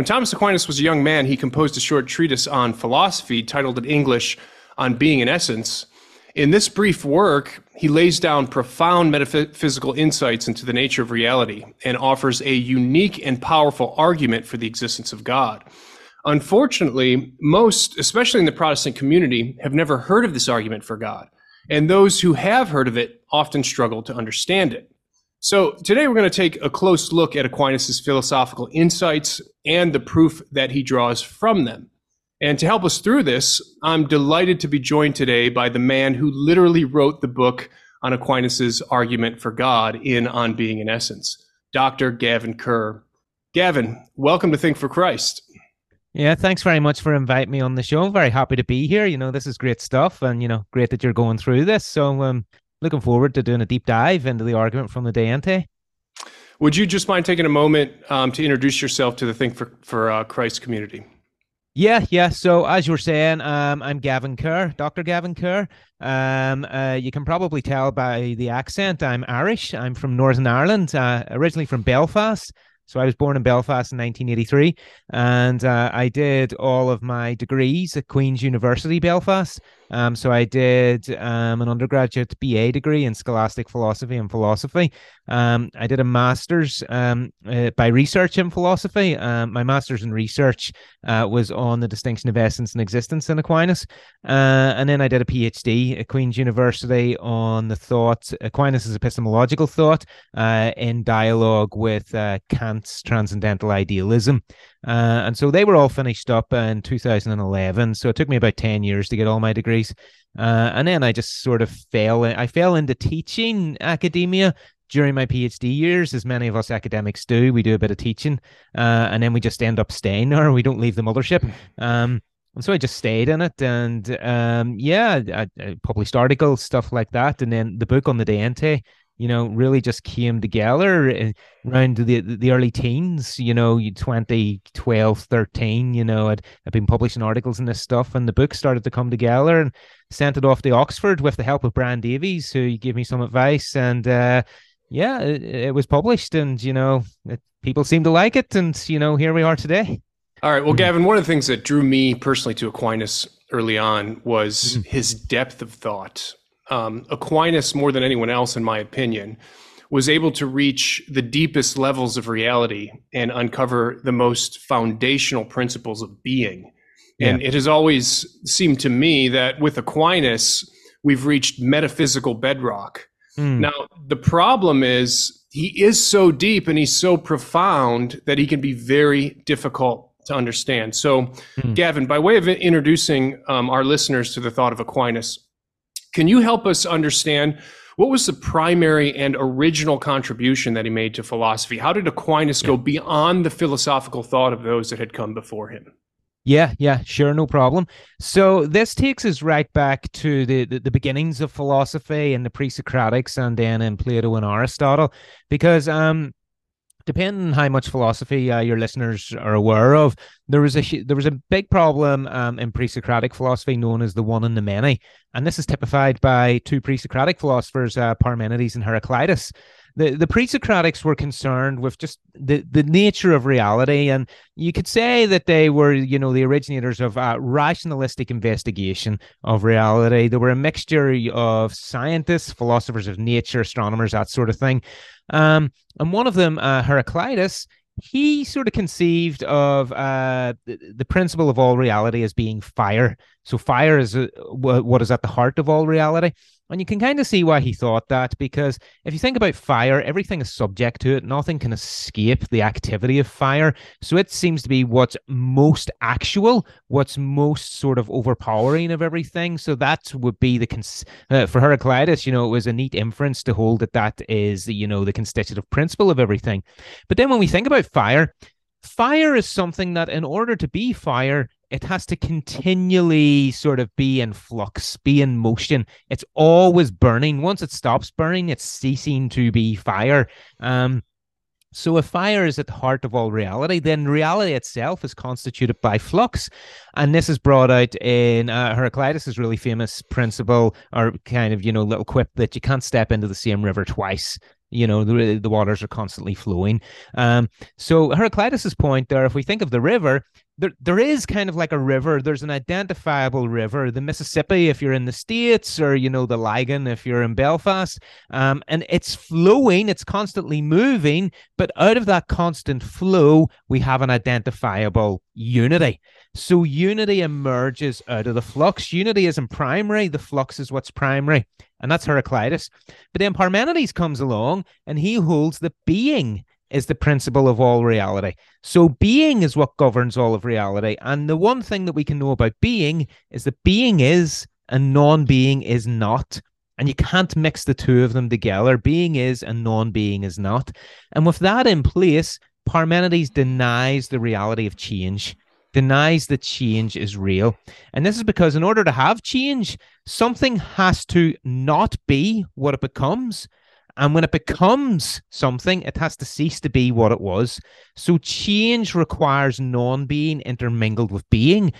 When Thomas Aquinas was a young man, he composed a short treatise on philosophy titled in English, On Being and Essence. In this brief work, he lays down profound metaphysical insights into the nature of reality and offers a unique and powerful argument for the existence of God. Unfortunately, most, especially in the Protestant community, have never heard of this argument for God. And those who have heard of it often struggle to understand it. So today we're going to take a close look at Aquinas' philosophical insights and the proof that he draws from them. And to help us through this, I'm delighted to be joined today by the man who literally wrote the book on Aquinas' argument for God in On Being and Essence, Dr. Gaven Kerr. Gaven, welcome to Think for Christ. Yeah, thanks very much for inviting me on the show. I'm very happy to be here. You know, this is great stuff, and you know, great that you're going through this. So, um, looking forward to doing a deep dive into the argument from the De Ente. Would you just mind taking a moment um, to introduce yourself to the Think for for uh, Christ community? Yeah, yeah. So as you were saying, um, I'm Gaven Kerr, Dr. Gaven Kerr. Um, uh, you can probably tell by the accent, I'm Irish. I'm from Northern Ireland, uh, originally from Belfast. So I was born in Belfast in 1983, and uh, I did all of my degrees at Queen's University Belfast. Um, so I did um, an undergraduate BA degree in scholastic philosophy and philosophy. Um, I did a master's um, uh, by research in philosophy. Um, my master's in research uh, was on the distinction of essence and existence in Aquinas. Uh, and then I did a PhD at Queen's University on the thought, Aquinas' epistemological thought uh, in dialogue with uh, Kant's transcendental idealism. Uh, and so they were all finished up in 2011. So it took me about 10 years to get all my degrees. Uh, and then I just sort of fell, I fell into teaching academia during my PhD years, as many of us academics do. We do a bit of teaching uh, and then we just end up staying there. We don't leave the mothership. Um, and so I just stayed in it, and um, yeah, I, I, published articles, stuff like that, and then the book on the De Ente you know, really just came together eh, around the the early teens, you know, 2012, 13, you know, I'd, I'd been publishing articles and this stuff, and the book started to come together and sent it off to Oxford with the help of Brian Davies, who gave me some advice. And uh, yeah, it, it, was published, and, you know, it, people seem to like it. And, you know, here we are today. All right. Well, Gaven, one of the things that drew me personally to Aquinas early on was mm-hmm. his depth of thought um, Aquinas, more than anyone else, in my opinion, was able to reach the deepest levels of reality and uncover the most foundational principles of being. Yeah. And it has always seemed to me that with Aquinas, we've reached metaphysical bedrock. Mm. Now, the problem is he is so deep and he's so profound that he can be very difficult to understand. So, mm. Gaven, by way of introducing um, our listeners to the thought of Aquinas, can you help us understand what was the primary and original contribution that he made to philosophy? How did Aquinas go beyond the philosophical thought of those that had come before him? Yeah, yeah, sure, no problem. So this takes us right back to the, the, the beginnings of philosophy and the pre-Socratics and then in Plato and Aristotle, because um, depending on how much philosophy uh, your listeners are aware of, there was a there was a big problem um, in pre-Socratic philosophy known as the one and the many, and this is typified by two pre-Socratic philosophers, uh, Parmenides and Heraclitus the the pre-Socratics were concerned with just the the nature of reality, and you could say that they were, you know, the originators of uh, rationalistic investigation of reality. They were a mixture of scientists, philosophers of nature, astronomers, that sort of thing. Um, and one of them, uh, Heraclitus, he sort of conceived of uh, the, the, principle of all reality as being fire. So fire is uh, what is at the heart of all reality. And you can kind of see why he thought that because if you think about fire, everything is subject to it. Nothing can escape the activity of fire. So it seems to be what's most actual, what's most sort of overpowering of everything. So that would be the cons- uh, for Heraclitus, you know, it was a neat inference to hold that that is, you know, the constitutive principle of everything. But then when we think about fire, fire is something that in order to be fire it has to continually sort of be in flux, be in motion. It's always burning. Once it stops burning, it's ceasing to be fire. Um, so if fire is at the heart of all reality, then reality itself is constituted by flux. And this is brought out in uh, Heraclitus' really famous principle or kind of, you know, little quip that you can't step into the same river twice. You know, the, the waters are constantly flowing. Um, so Heraclitus's point there, if we think of the river, there there is kind of like a river. There's an identifiable river, the Mississippi if you're in the states, or you know the Lagan if you're in Belfast, um, and it's flowing. It's constantly moving, but out of that constant flow, we have an identifiable unity. So unity emerges out of the flux. Unity isn't primary. The flux is what's primary, and that's Heraclitus. But then Parmenides comes along, and he holds that being is the principle of all reality. So being is what governs all of reality. And the one thing that we can know about being is that being is and non-being is not. And you can't mix the two of them together. Being is and non-being is not. And with that in place, Parmenides denies the reality of change, denies that change is real. And this is because in order to have change, something has to not be what it becomes and when it becomes something, it has to cease to be what it was. So change requires non being intermingled with being.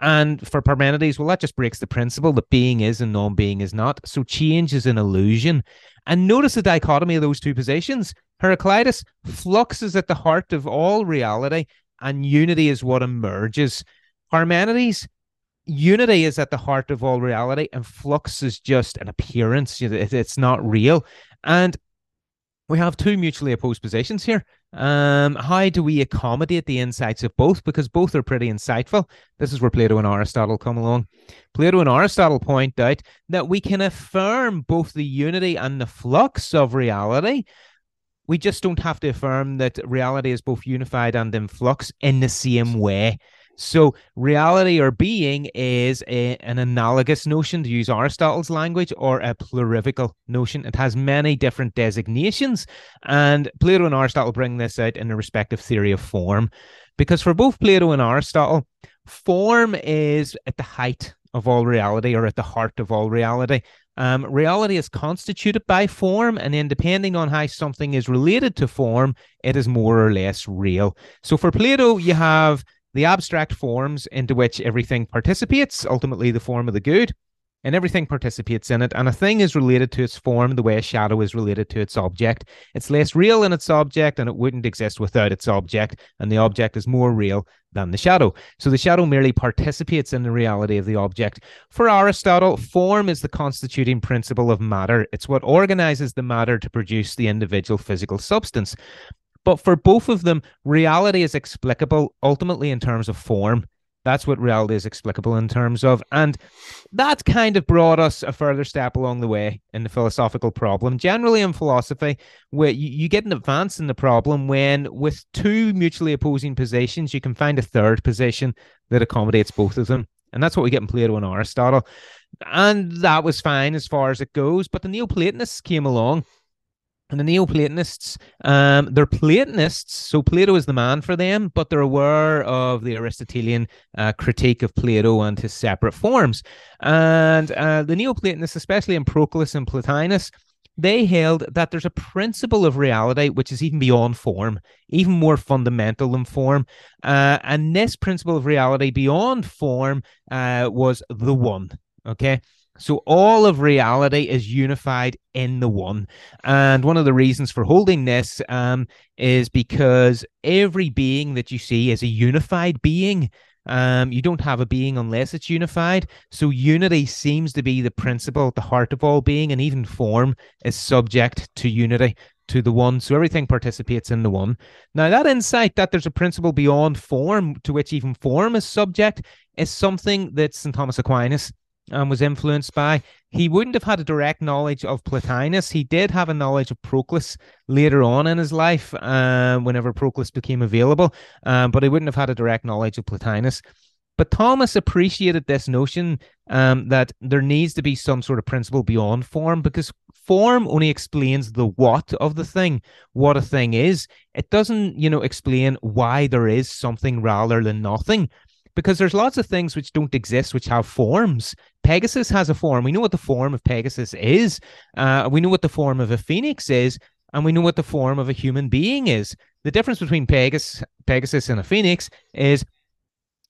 And for Parmenides, well, that just breaks the principle that being is and non being is not. So change is an illusion. And notice the dichotomy of those two positions. Heraclitus, flux is at the heart of all reality, and unity is what emerges. Parmenides, unity is at the heart of all reality, and flux is just an appearance. It's not real. And we have two mutually opposed positions here. Um, how do we accommodate the insights of both? Because both are pretty insightful. This is where Plato and Aristotle come along. Plato and Aristotle point out that we can affirm both the unity and the flux of reality. We just don't have to affirm that reality is both unified and in flux in the same way. So, reality or being is a, an analogous notion, to use Aristotle's language, or a plurivocal notion. It has many different designations, and Plato and Aristotle bring this out in the respective theory of form. Because for both Plato and Aristotle, form is at the height of all reality or at the heart of all reality. Um, reality is constituted by form, and then depending on how something is related to form, it is more or less real. So for Plato, you have the abstract forms into which everything participates, ultimately the form of the good, and everything participates in it. And a thing is related to its form the way a shadow is related to its object. It's less real in its object, and it wouldn't exist without its object, and the object is more real than the shadow. So the shadow merely participates in the reality of the object. For Aristotle, form is the constituting principle of matter. It's what organizes the matter to produce the individual physical substance. But for both of them, reality is explicable ultimately in terms of form. That's what reality is explicable in terms of. And that kind of brought us a further step along the way in the philosophical problem. Generally, in philosophy, where you, get an advance in the problem when, with two mutually opposing positions, you can find a third position that accommodates both of them. And that's what we get in Plato and Aristotle. And that was fine as far as it goes. But the Neoplatonists came along and the Neoplatonists, um, they're Platonists, so Plato is the man for them, but they're aware of the Aristotelian uh, critique of Plato and his separate forms. And uh, the Neoplatonists, especially in Proclus and Plotinus, they held that there's a principle of reality which is even beyond form, even more fundamental than form. Uh, and this principle of reality beyond form uh, was the one. Okay. So all of reality is unified in the one. And one of the reasons for holding this um, is because every being that you see is a unified being. Um, you don't have a being unless it's unified. So unity seems to be the principle at the heart of all being, and even form is subject to unity, to the one. So everything participates in the one. Now, that insight that there's a principle beyond form to which even form is subject is something that St. Thomas Aquinas um, was influenced by. He wouldn't have had a direct knowledge of Plotinus. He did have a knowledge of Proclus later on in his life, um, whenever Proclus became available, um, but he wouldn't have had a direct knowledge of Plotinus. But Thomas appreciated this notion um, that there needs to be some sort of principle beyond form because form only explains the what of the thing, what a thing is. It doesn't, you know, explain why there is something rather than nothing because there's lots of things which don't exist which have forms. Pegasus has a form. We know what the form of Pegasus is. Uh, we know what the form of a phoenix is, and we know what the form of a human being is. The difference between Pegasus, Pegasus and a phoenix is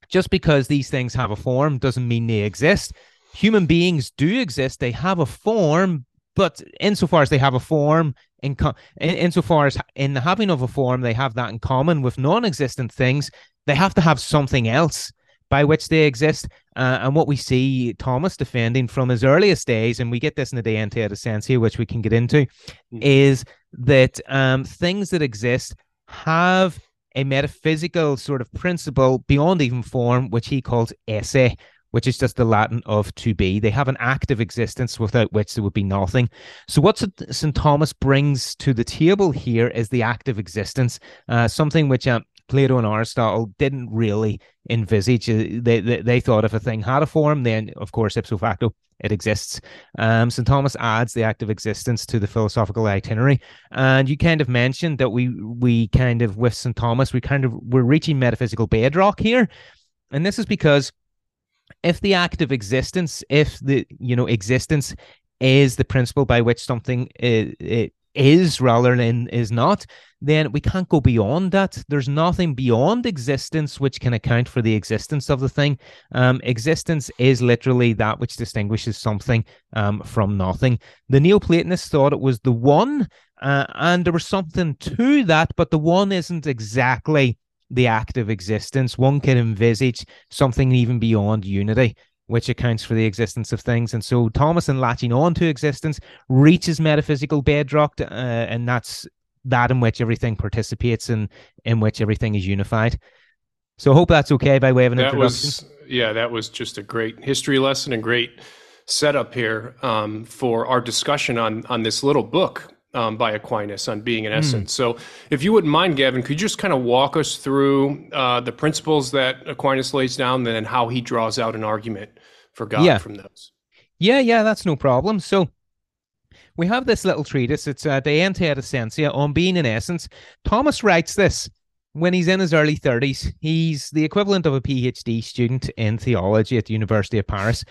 just because these things have a form doesn't mean they exist. Human beings do exist. They have a form, but insofar as they have a form, in, co- in insofar as in the having of a form, they have that in common with non-existent things. They have to have something else by which they exist. Uh, and what we see Thomas defending from his earliest days, and we get this in the De Ente et Essentia, which we can get into, mm-hmm. is that um, things that exist have a metaphysical sort of principle beyond even form, which he calls esse, which is just the Latin of to be. They have an active existence without which there would be nothing. So, what St. Thomas brings to the table here is the active existence, uh, something which um, Plato and Aristotle didn't really envisage. Uh, they, they, they thought if a thing had a form, then of course ipso facto it exists. Um, St. Thomas adds the act of existence to the philosophical itinerary, and you kind of mentioned that we we kind of with St. Thomas we kind of we're reaching metaphysical bedrock here, and this is because if the act of existence, if the you know existence is the principle by which something is, it is rather than is not, then we can't go beyond that. There's nothing beyond existence which can account for the existence of the thing. Um, existence is literally that which distinguishes something um, from nothing. The Neoplatonists thought it was the one, uh, and there was something to that, but the one isn't exactly the act of existence. One can envisage something even beyond unity which accounts for the existence of things. And so Thomas, in latching on to existence, reaches metaphysical bedrock, uh, and that's that in which everything participates and in which everything is unified. So I hope that's okay by way of an that introduction. Was, yeah, that was just a great history lesson and great setup here um, for our discussion on on this little book um, by Aquinas on being in hmm. essence. Mm. So, if you wouldn't mind, Gaven, could you just kind of walk us through uh, the principles that Aquinas lays down, and then how he draws out an argument for God yeah. from those? Yeah, yeah, that's no problem. So, we have this little treatise. It's uh, De Ente et Essentia on being and essence. Thomas writes this when he's in his early 30s. He's the equivalent of a PhD student in theology at the University of Paris.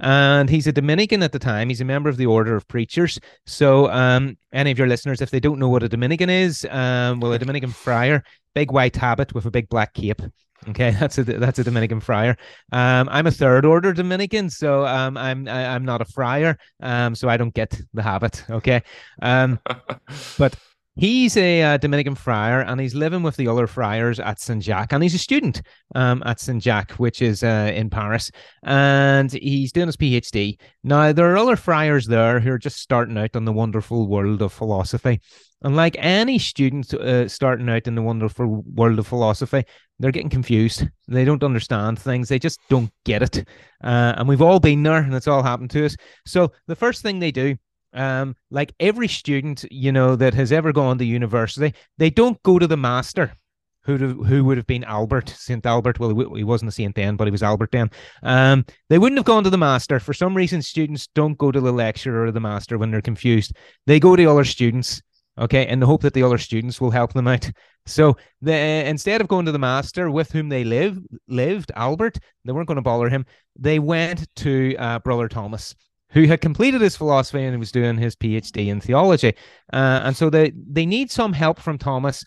And he's a Dominican at the time. He's a member of the Order of Preachers. So, um, any of your listeners, if they don't know what a Dominican is, um, well, a Dominican friar, big white habit with a big black cape. Okay, that's a that's a Dominican friar. Um, I'm a third order Dominican, so um, I'm I, am i am not a friar, um, so I don't get the habit. Okay, um, but he's a uh, Dominican friar, and he's living with the other friars at Saint Jacques, and he's a student um, at Saint Jacques, which is uh, in Paris, and he's doing his PhD. Now there are other friars there who are just starting out on the wonderful world of philosophy, and like any student uh, starting out in the wonderful world of philosophy, they're getting confused. They don't understand things. They just don't get it. Uh, and we've all been there, and it's all happened to us. So the first thing they do, um, like every student, you know, that has ever gone to university, they don't go to the master. Who, who would have been Albert, St. Albert? Well, he wasn't a saint then, but he was Albert then. Um, they wouldn't have gone to the master. For some reason, students don't go to the lecturer or the master when they're confused. They go to other students okay, in the hope that the other students will help them out. So the, instead of going to the master with whom they live lived, Albert, they weren't going to bother him. They went to uh, Brother Thomas, who had completed his philosophy and was doing his PhD in theology. Uh, and so they they need some help from Thomas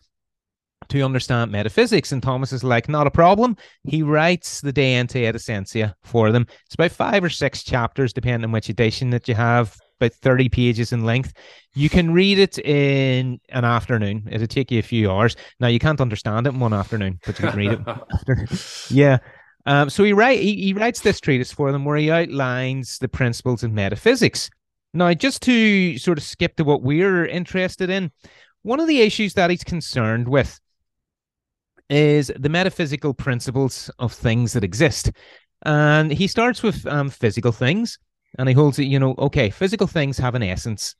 to understand metaphysics. And Thomas is like, not a problem. He writes the De Ente et Essentia for them. It's about five or six chapters, depending on which edition that you have about 30 pages in length. You can read it in an afternoon. It'll take you a few hours. Now, you can't understand it in one afternoon, but you can read it. yeah. Um, so he, write, he, he writes this treatise for them where he outlines the principles of metaphysics. Now, just to sort of skip to what we're interested in, one of the issues that he's concerned with is the metaphysical principles of things that exist. And he starts with um, physical things and he holds it, you know, okay, physical things have an essence.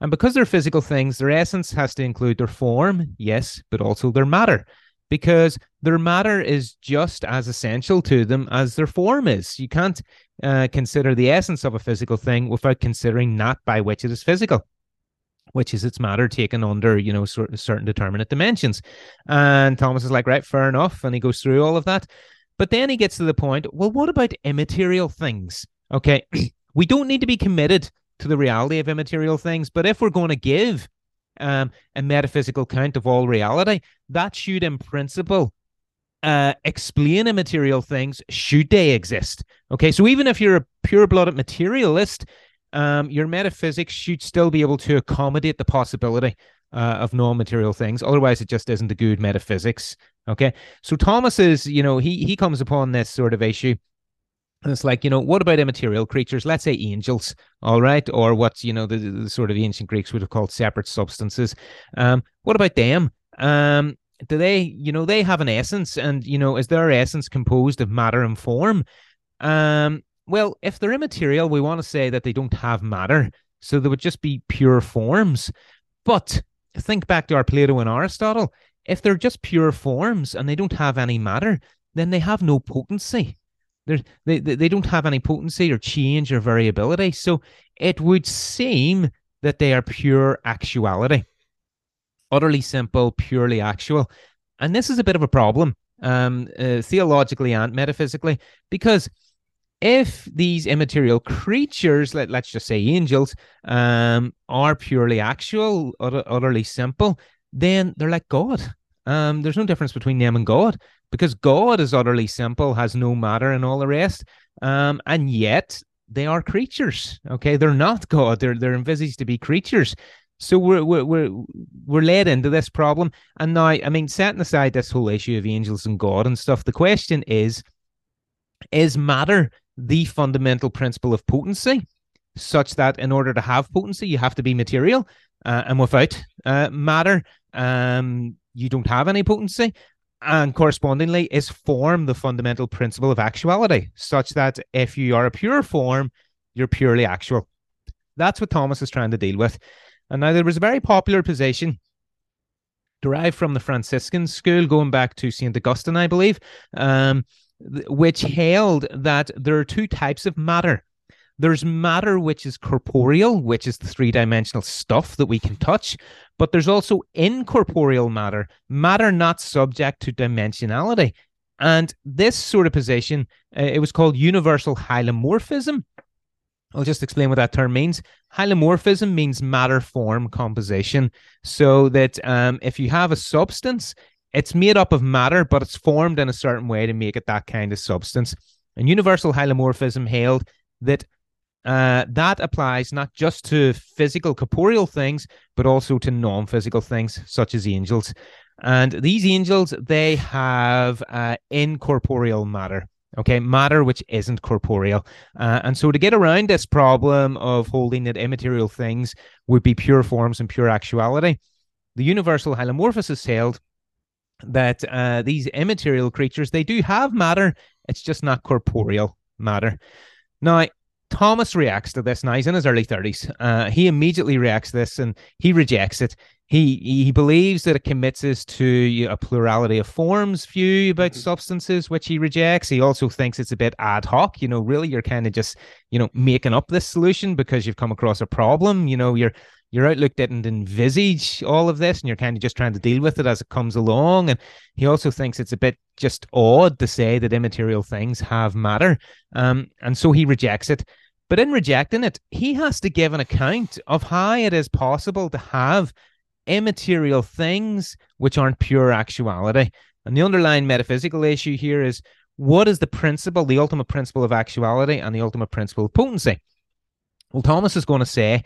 And because they're physical things, their essence has to include their form, yes, but also their matter, because their matter is just as essential to them as their form is. You can't uh, consider the essence of a physical thing without considering that by which it is physical which is its matter taken under, you know, sort of certain determinate dimensions. And Thomas is like, right, fair enough. And he goes through all of that. But then he gets to the point, well, what about immaterial things? Okay. we don't need to be committed to the reality of immaterial things, but if we're going to give um, a metaphysical count of all reality, that should, in principle, uh, explain immaterial things should they exist. Okay, so even if you're a pure blooded materialist, um, your metaphysics should still be able to accommodate the possibility uh, of non-material things. Otherwise, it just isn't a good metaphysics. Okay, so Thomas is, you know, he he comes upon this sort of issue. And it's like, you know, what about immaterial creatures? Let's say angels, all right, or what you know the, the sort of ancient Greeks would have called separate substances. Um, what about them? Um, do they, you know, they have an essence, and you know, is their essence composed of matter and form? Um, well, if they're immaterial, we want to say that they don't have matter, so they would just be pure forms. But think back to our Plato and Aristotle. If they're just pure forms and they don't have any matter, then they have no potency. They they don't have any potency or change or variability. So it would seem that they are pure actuality utterly simple, purely actual. And this is a bit of a problem, um, uh, theologically and metaphysically, because if these immaterial creatures, let, let's just say angels, um, are purely actual, utter, utterly simple, then they're like God. Um, there's no difference between them and God because God is utterly simple, has no matter, and all the rest. Um, and yet they are creatures. Okay, they're not God. They're they're envisaged to be creatures. So we're we're we're we're led into this problem, and now I mean, setting aside this whole issue of angels and God and stuff, the question is: Is matter the fundamental principle of potency, such that in order to have potency, you have to be material, uh, and without uh, matter, um, you don't have any potency? And correspondingly, is form the fundamental principle of actuality, such that if you are a pure form, you're purely actual? That's what Thomas is trying to deal with. And now there was a very popular position derived from the Franciscan school, going back to St. Augustine, I believe, um, which held that there are two types of matter. There's matter which is corporeal, which is the three dimensional stuff that we can touch, but there's also incorporeal matter, matter not subject to dimensionality. And this sort of position, uh, it was called universal hylomorphism. I'll just explain what that term means. Hylomorphism means matter form composition. So that um, if you have a substance, it's made up of matter, but it's formed in a certain way to make it that kind of substance. And universal hylomorphism held that uh, that applies not just to physical corporeal things, but also to non-physical things such as angels. And these angels, they have uh, incorporeal matter okay? Matter which isn't corporeal. Uh, and so to get around this problem of holding that immaterial things would be pure forms and pure actuality. The universal hylomorphists held that uh, these immaterial creatures they do have matter it's just not corporeal matter. Now thomas reacts to this now he's in his early 30s uh, he immediately reacts to this and he rejects it he he believes that it commits us to a plurality of forms view about mm-hmm. substances, which he rejects. He also thinks it's a bit ad hoc. You know, really, you're kind of just you know making up this solution because you've come across a problem. You know, your your outlook didn't envisage all of this, and you're kind of just trying to deal with it as it comes along. And he also thinks it's a bit just odd to say that immaterial things have matter, um, and so he rejects it. But in rejecting it, he has to give an account of how it is possible to have immaterial things which aren't pure actuality. And the underlying metaphysical issue here is what is the principle, the ultimate principle of actuality and the ultimate principle of potency? Well, Thomas is going to say,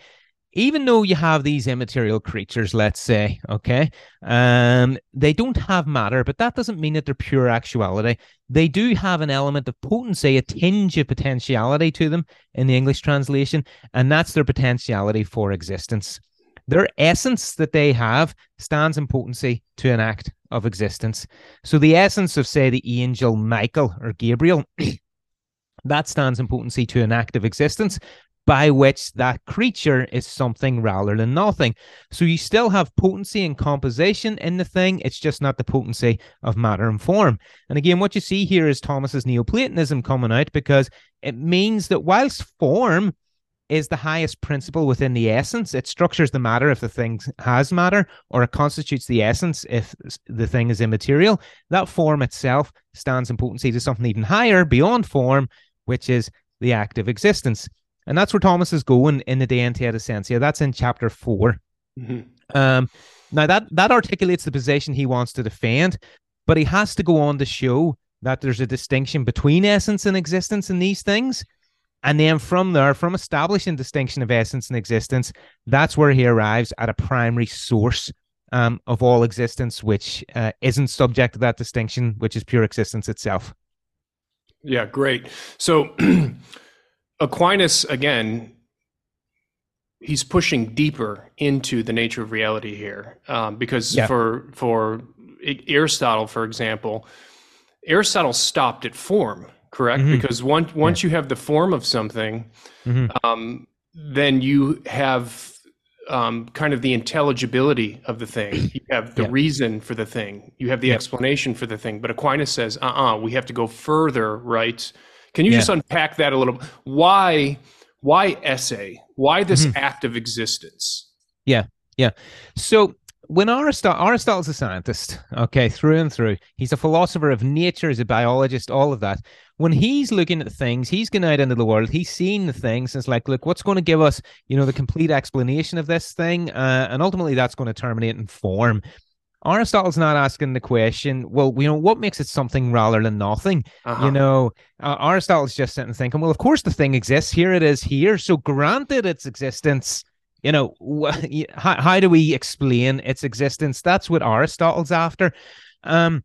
even though you have these immaterial creatures, let's say, okay, um, they don't have matter, but that doesn't mean that they're pure actuality. They do have an element of potency, a tinge of potentiality to them in the English translation, and that's their potentiality for existence. Their essence that they have stands in potency to an act of existence. So the essence of, say, the angel Michael or Gabriel, that stands in potency to an act of existence by which that creature is something rather than nothing. So you still have potency and composition in the thing, it's just not the potency of matter and form. And again, what you see here is Thomas's Neoplatonism coming out because it means that whilst form is the highest principle within the essence. It structures the matter if the thing has matter, or it constitutes the essence if the thing is immaterial. That form itself stands in potency to something even higher beyond form, which is the act of existence. And that's where Thomas is going in the De Ente et Essentia. That's in chapter 4 mm-hmm. um, now that that articulates the position he wants to defend, but he has to go on to show that there's a distinction between essence and existence in these things And then from there, from establishing distinction of essence and existence, that's where he arrives at a primary source um, of all existence, which uh, isn't subject to that distinction, which is pure existence itself. Yeah, great. So Aquinas, again, he's pushing deeper into the nature of reality here, um, because yeah. for for Aristotle, for example, Aristotle stopped at form, correct? Mm-hmm. Because once once yeah. you have the form of something, mm-hmm. um, then you have um, kind of the intelligibility of the thing. You have the yeah. reason for the thing. You have the explanation for the thing. But Aquinas says, uh uh we have to go further, right? Can you yeah. just unpack that a little? Why, why esse? Why this mm-hmm. act of existence? Yeah, yeah. So when Aristotle, Aristotle's a scientist, okay, through and through. He's a philosopher of nature, he's a biologist, all of that. When he's looking at things, he's going out into the world, he's seen the things, and it's like, look, what's going to give us, you know, the complete explanation of this thing? Uh, and ultimately, that's going to terminate in form. Aristotle's not asking the question, well, you know, what makes it something rather than nothing? Uh-huh. You know, uh, Aristotle's just sitting thinking, well, of course the thing exists. Here it is here. So granted its existence, you know, wh- how, how do we explain its existence? That's what Aristotle's after. Um,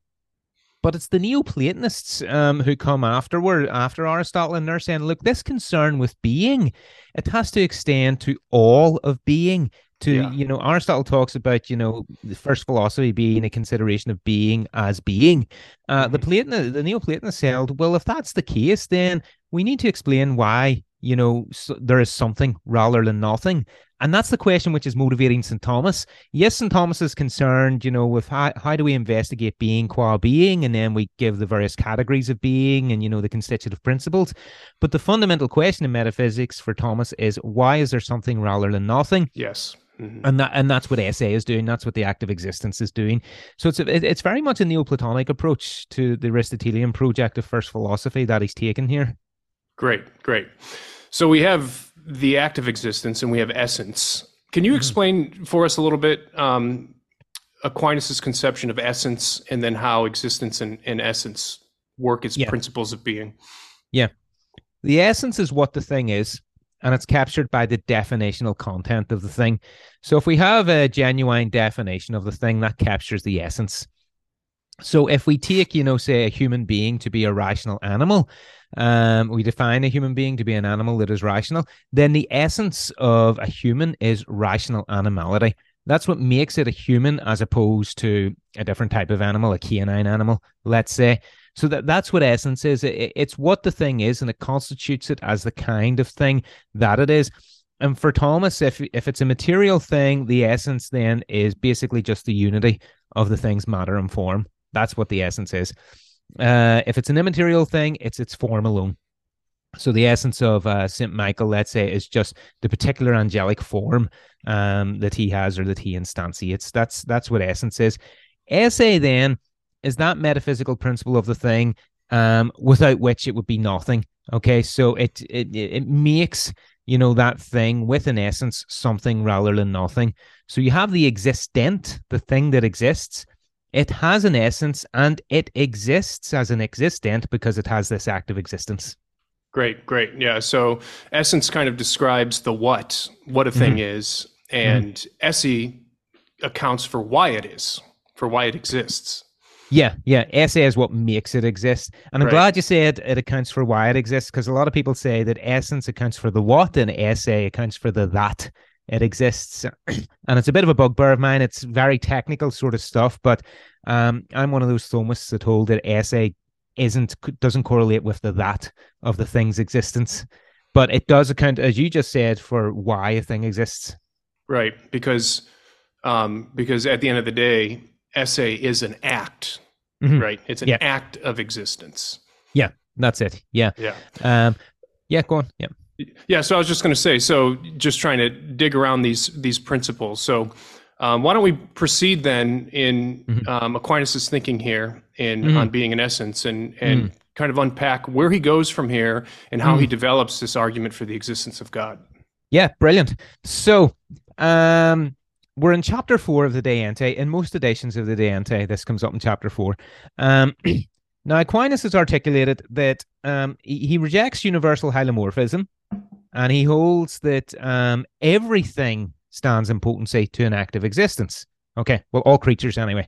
but it's the Neoplatonists um, who come afterward after Aristotle, and they're saying, look, this concern with being, it has to extend to all of being to yeah. you know aristotle talks about you know the first philosophy being a consideration of being as being. Uh mm-hmm. the platon the neoplatonists held well if that's the case then we need to explain why you know so there is something rather than nothing. And that's the question which is motivating st thomas. Yes st thomas is concerned you know with how, how do we investigate being qua being and then we give the various categories of being and you know the constitutive principles. But the fundamental question in metaphysics for thomas is why is there something rather than nothing? Yes Mm-hmm. And that and that's what esse is doing. That's what the act of existence is doing. So it's a, it's very much a Neoplatonic approach to the Aristotelian project of first philosophy that he's taken here. Great, great. So we have the act of existence and we have essence. Can you mm-hmm. explain for us a little bit um, Aquinas's conception of essence and then how existence and, and essence work as yeah. principles of being? Yeah. The essence is what the thing is and it's captured by the definitional content of the thing. So if we have a genuine definition of the thing, that captures the essence. So if we take, you know, say a human being to be a rational animal, um, we define a human being to be an animal that is rational, then the essence of a human is rational animality. That's what makes it a human as opposed to a different type of animal, a canine animal, let's say. So that that's what essence is. It, it's what the thing is, and it constitutes it as the kind of thing that it is. And for Thomas, if if it's a material thing, the essence then is basically just the unity of the thing's matter and form. That's what the essence is. Uh, if it's an immaterial thing, it's its form alone. So the essence of uh, Saint Michael, let's say, is just the particular angelic form um, that he has or that he instantiates. That's that's what essence is. Esse then is that metaphysical principle of the thing, um, without which it would be nothing. Okay, so it it it makes you know that thing with an essence something rather than nothing. So you have the existent, the thing that exists. It has an essence and it exists as an existent because it has this active existence. Great, great. Yeah. So essence kind of describes the what, what a thing mm-hmm. is, and mm-hmm. esse accounts for why it is, for why it exists. Yeah, yeah. Esse is what makes it exist. And I'm right. glad you said it accounts for why it exists because a lot of people say that essence accounts for the what and esse accounts for the that it exists. and it's a bit of a bugbear of mine. It's very technical sort of stuff, but um, I'm one of those Thomists that hold that esse isn't doesn't correlate with the that of the thing's existence, but it does account, as you just said, for why a thing exists. Right, because um, because at the end of the day, esse is an act, mm-hmm. right? It's an yeah. act of existence. Yeah, that's it. Yeah. Yeah. Um, yeah, go on. Yeah. Yeah. So I was just going to say, so just trying to dig around these these principles. So um, why don't we proceed then in mm-hmm. um, Aquinas's thinking here in mm-hmm. on being an essence and and mm. kind of unpack where he goes from here and how he mm. develops this argument for the existence of God. Yeah, brilliant. So um we're in chapter four of the De Ente. In most editions of the De Ente, this comes up in chapter four. Um, Now, Aquinas has articulated that um, he, rejects universal hylomorphism and he holds that um, everything stands in potency to an active existence. Okay, well, all creatures anyway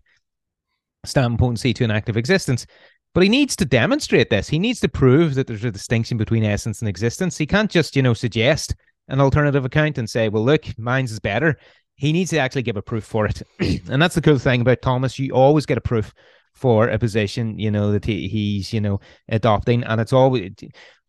stand in potency to an active existence. But he needs to demonstrate this. He needs to prove that there's a distinction between essence and existence. He can't just, you know, suggest an alternative account and say, well, look, mine's is better. He needs to actually give a proof for it. and that's the cool thing about Thomas. You always get a proof for a position, you know, that he, he's, you know, adopting. And it's always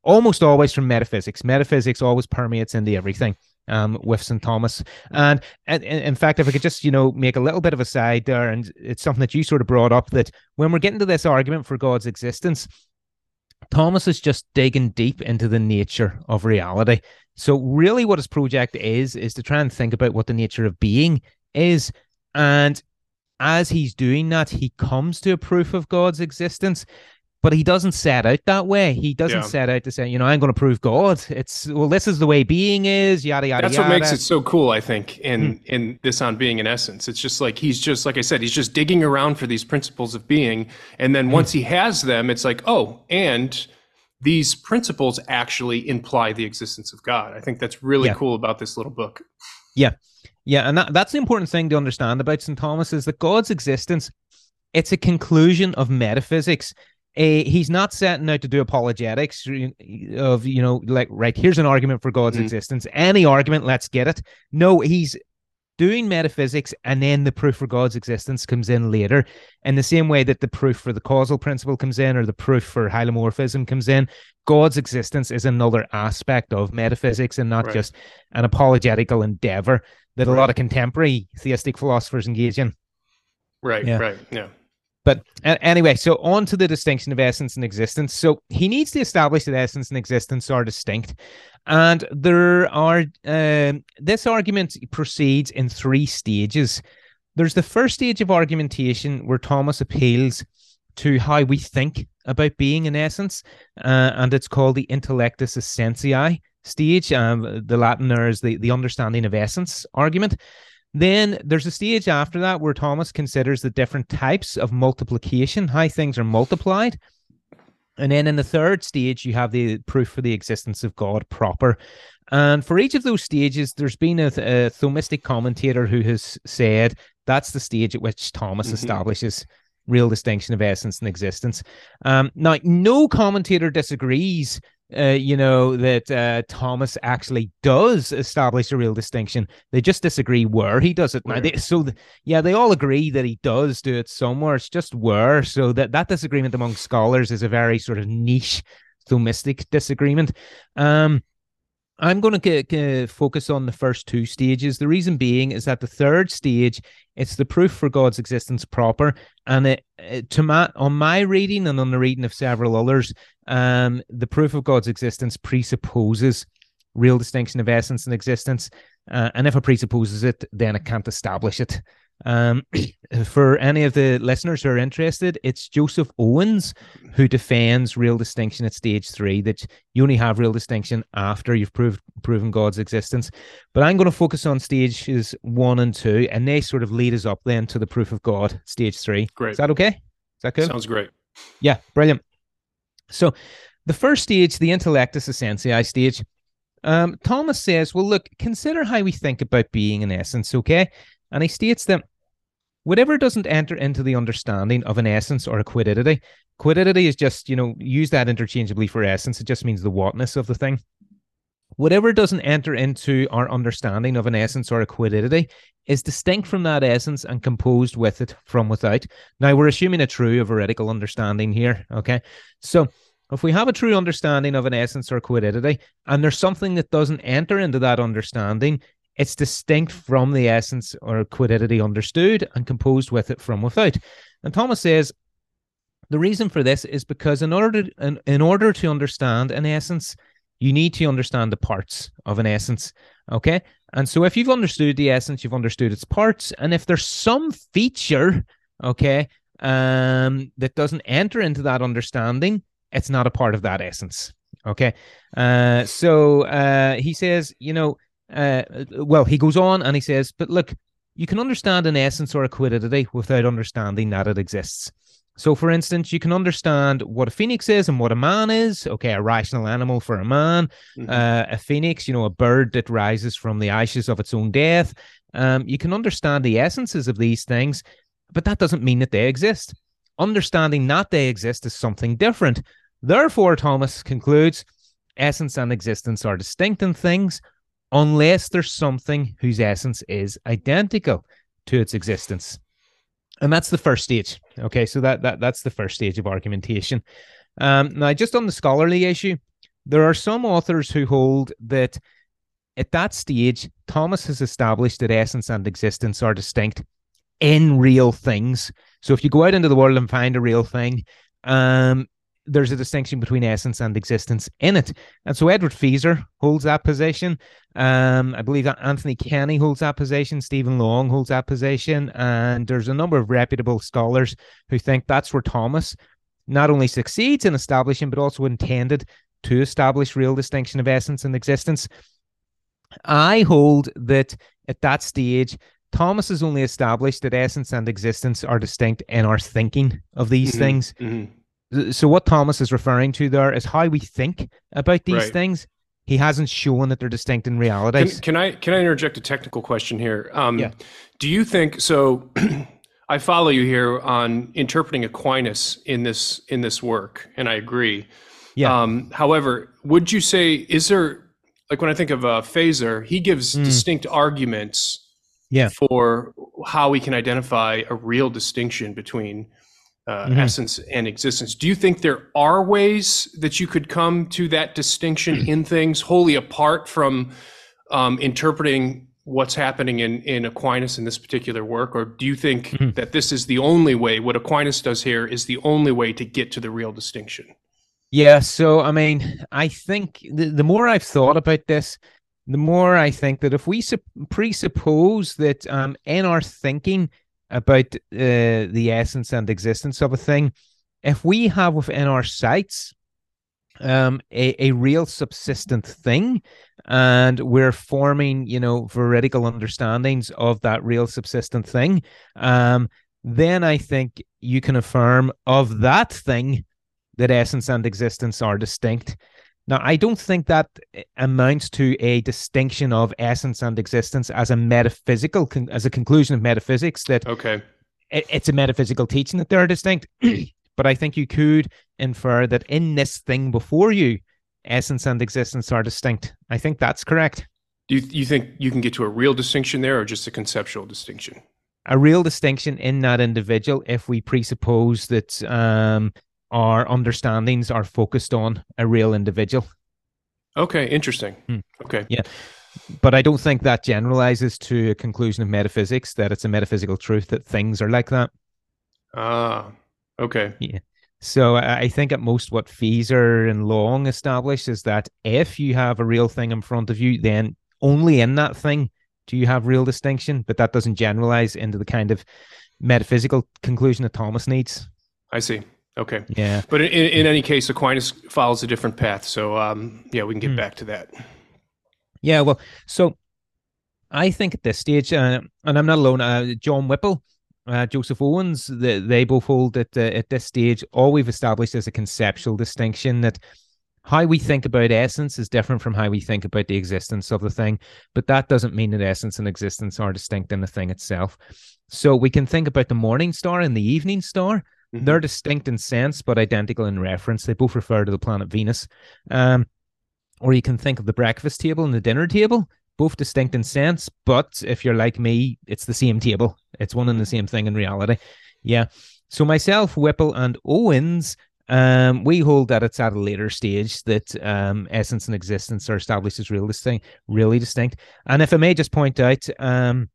almost always from metaphysics. Metaphysics always permeates into everything um, with St. Thomas. And, and, in fact, if I could just, you know, make a little bit of a side there, and it's something that you sort of brought up that when we're getting to this argument for God's existence, Thomas is just digging deep into the nature of reality. So, really, what his project is, is to try and think about what the nature of being is. And as he's doing that, he comes to a proof of God's existence but he doesn't set out that way. He doesn't yeah. set out to say, you know, I'm going to prove God. It's well, this is the way being is. Yada yada. That's yada. what makes it so cool, I think, in mm. in this on being and essence. It's just like he's just like I said, he's just digging around for these principles of being, and then mm. once he has them, it's like, oh, and these principles actually imply the existence of God. I think that's really yeah. cool about this little book. Yeah, yeah, and that, that's the important thing to understand about St. Thomas is that God's existence. It's a conclusion of metaphysics a, he's not setting out to do apologetics of you know like right here's an argument for god's mm. existence any argument let's get it no he's doing metaphysics and then the proof for god's existence comes in later in the same way that the proof for the causal principle comes in or the proof for hylomorphism comes in god's existence is another aspect of metaphysics and not right. just an apologetical endeavor that right. a lot of contemporary theistic philosophers engage in right yeah. right yeah but uh, anyway, so on to the distinction of essence and existence. So he needs to establish that essence and existence are distinct. And there are, uh, this argument proceeds in three stages. There's the first stage of argumentation where Thomas appeals to how we think about being in essence, uh, and it's called the intellectus essentiae stage. Um, the Latin there is the, the understanding of essence argument. Then there's a stage after that where Thomas considers the different types of multiplication, how things are multiplied. And then in the third stage, you have the proof for the existence of God proper. And for each of those stages, there's been a, a Thomistic commentator who has said that's the stage at which Thomas mm-hmm. establishes real distinction of essence and existence. Um, now, no commentator disagrees uh, you know, that uh, Thomas actually does establish a real distinction. They just disagree where he does it. Now, they, so the, yeah, they all agree that he does do it somewhere. It's just where. So that that disagreement among scholars is a very sort of niche Thomistic disagreement. Um, I'm going to get focus on the first two stages. The reason being is that the third stage, it's the proof for God's existence proper, and it, it to my on my reading and on the reading of several others, um, the proof of God's existence presupposes real distinction of essence and existence, uh, and if it presupposes it, then it can't establish it. Um, for any of the listeners who are interested, it's Joseph Owens who defends real distinction at stage three, that you only have real distinction after you've proved proven God's existence. But I'm going to focus on stages one and two, and they sort of lead us up then to the proof of God, stage three. Great. Is that okay? Is that good? Sounds great. Yeah, brilliant. So the first stage, the intellectus essentiae stage, um, Thomas says, well, look, consider how we think about being in essence, okay? And he states that whatever doesn't enter into the understanding of an essence or a quiddity, quiddity is just, you know, use that interchangeably for essence. It just means the whatness of the thing. Whatever doesn't enter into our understanding of an essence or a quiddity is distinct from that essence and composed with it from without. Now, we're assuming a true or veridical understanding here. Okay. So, if we have a true understanding of an essence or quiddity, and there's something that doesn't enter into that understanding, it's distinct from the essence or quiddity understood and composed with it from without. And Thomas says the reason for this is because in order to, in, in order to understand an essence, you need to understand the parts of an essence. Okay. And so if you've understood the essence, you've understood its parts. And if there's some feature, okay, um, that doesn't enter into that understanding, it's not a part of that essence. Okay. Uh, so uh, he says, you know, uh, well, he goes on and he says, but look, you can understand an essence or a quiddity without understanding that it exists. So, for instance, you can understand what a phoenix is and what a man is. Okay, a rational animal for a man. Mm-hmm. Uh, a phoenix, you know, a bird that rises from the ashes of its own death. Um, you can understand the essences of these things, but that doesn't mean that they exist. Understanding that they exist is something different. Therefore, Thomas concludes, essence and existence are distinct in things unless there's something whose essence is identical to its existence. And that's the first stage. Okay so that, that that's the first stage of argumentation. Um, now just on the scholarly issue there are some authors who hold that at that stage thomas has established that essence and existence are distinct in real things. So if you go out into the world and find a real thing um, there's a distinction between essence and existence in it. And so Edward Feser holds that position. Um, I believe that Anthony Kenny holds that position. Steven Long holds that position. And there's a number of reputable scholars who think that's where Thomas not only succeeds in establishing, but also intended to establish real distinction of essence and existence. I hold that at that stage, Thomas has only established that essence and existence are distinct in our thinking of these mm-hmm. things. Mm-hmm so what Thomas is referring to there is how we think about these right. things. He hasn't shown that they're distinct in reality. Can, can, I can I interject a technical question here? Um, yeah. Do you think so? I follow you here on interpreting Aquinas in this in this work, and I agree. Yeah. Um, however, would you say is there like when I think of uh, Feser, he gives mm. distinct arguments yeah. for how we can identify a real distinction between uh, mm-hmm. essence and existence. Do you think there are ways that you could come to that distinction in things wholly apart from um, interpreting what's happening in, in Aquinas in this particular work? Or do you think mm-hmm. that this is the only way, what Aquinas does here is the only way to get to the real distinction? Yeah, so I mean, I think the, the more I've thought about this, the more I think that if we su- presuppose that um, in our thinking, about uh, the essence and existence of a thing, if we have within our sights um, a, a real subsistent thing and we're forming, you know, veridical understandings of that real subsistent thing, um, then I think you can affirm of that thing that essence and existence are distinct. Now, I don't think that amounts to a distinction of essence and existence as a metaphysical, as a conclusion of metaphysics. That okay, it, it's a metaphysical teaching that they're distinct. but I think you could infer that in this thing before you, essence and existence are distinct. I think that's correct. Do you, you think you can get to a real distinction there, or just a conceptual distinction? A real distinction in that individual, if we presuppose that um, our understandings are focused on a real individual. Okay, interesting. Hmm. Okay. Yeah. But I don't think that generalizes to a conclusion of metaphysics that it's a metaphysical truth that things are like that. Ah, okay. Yeah. So I think at most what Feser and Long establish is that if you have a real thing in front of you, then only in that thing do you have real distinction. But that doesn't generalize into the kind of metaphysical conclusion that Thomas needs. I see. Okay. Yeah. But in, in any case, Aquinas follows a different path. So, um, yeah, we can get mm. back to that. Yeah. Well, so I think at this stage, uh, and I'm not alone, uh, John Wippel, uh, Joseph Owens, the, they both hold that uh, at this stage, all we've established is a conceptual distinction that how we think about essence is different from how we think about the existence of the thing. But that doesn't mean that essence and existence are distinct in the thing itself. So we can think about the morning star and the evening star Mm-hmm. They're distinct in sense, but identical in reference. They both refer to the planet Venus. Um, or you can think of the breakfast table and the dinner table, both distinct in sense, but if you're like me, it's the same table. It's one and the same thing in reality. Yeah. So myself, Wippel, and Owens, um, we hold that it's at a later stage that um, essence and existence are established as real distinct, really distinct. And if I may just point out, um,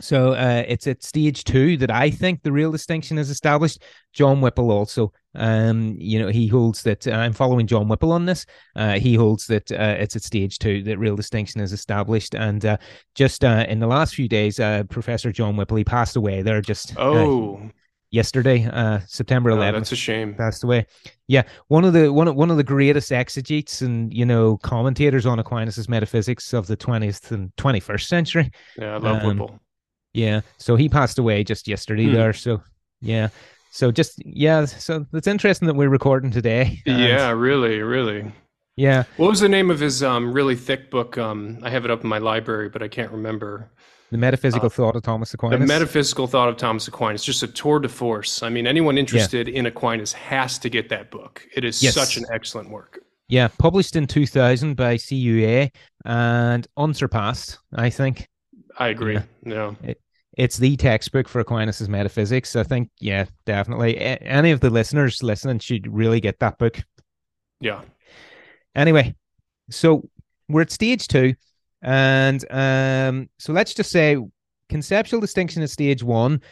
so uh, it's at stage two that I think the real distinction is established. John Wippel also, um, you know, he holds that uh, I'm following John Wippel on this. Uh, he holds that uh, it's at stage two that real distinction is established. And uh, just uh, in the last few days, Professor John Wippel he passed away. There just oh. Yesterday, September 11th. Oh, that's a shame. Passed away. Yeah, one of the one of, one of the greatest exegetes and you know commentators on Aquinas's metaphysics of the 20th and 21st century. Yeah, I love um, Wippel yeah. So he passed away just yesterday hmm. there. So yeah. So just yeah, so it's interesting that we're recording today. Yeah, really, really. Yeah. What was the name of his um, really thick book? Um, I have it up in my library, but I can't remember. The Metaphysical uh, Thought of Thomas Aquinas. The Metaphysical Thought of Thomas Aquinas. Just a tour de force. I mean, anyone interested yeah. in Aquinas has to get that book. It is yes. such an excellent work. Yeah, published in 2000 by CUA and unsurpassed, I think. I agree. Yeah. It, it's the textbook for Aquinas' metaphysics. I think, yeah, definitely. A- any of the listeners listening should really get that book. Yeah. Anyway, so we're at stage two. And um, so let's just say conceptual distinction is stage one.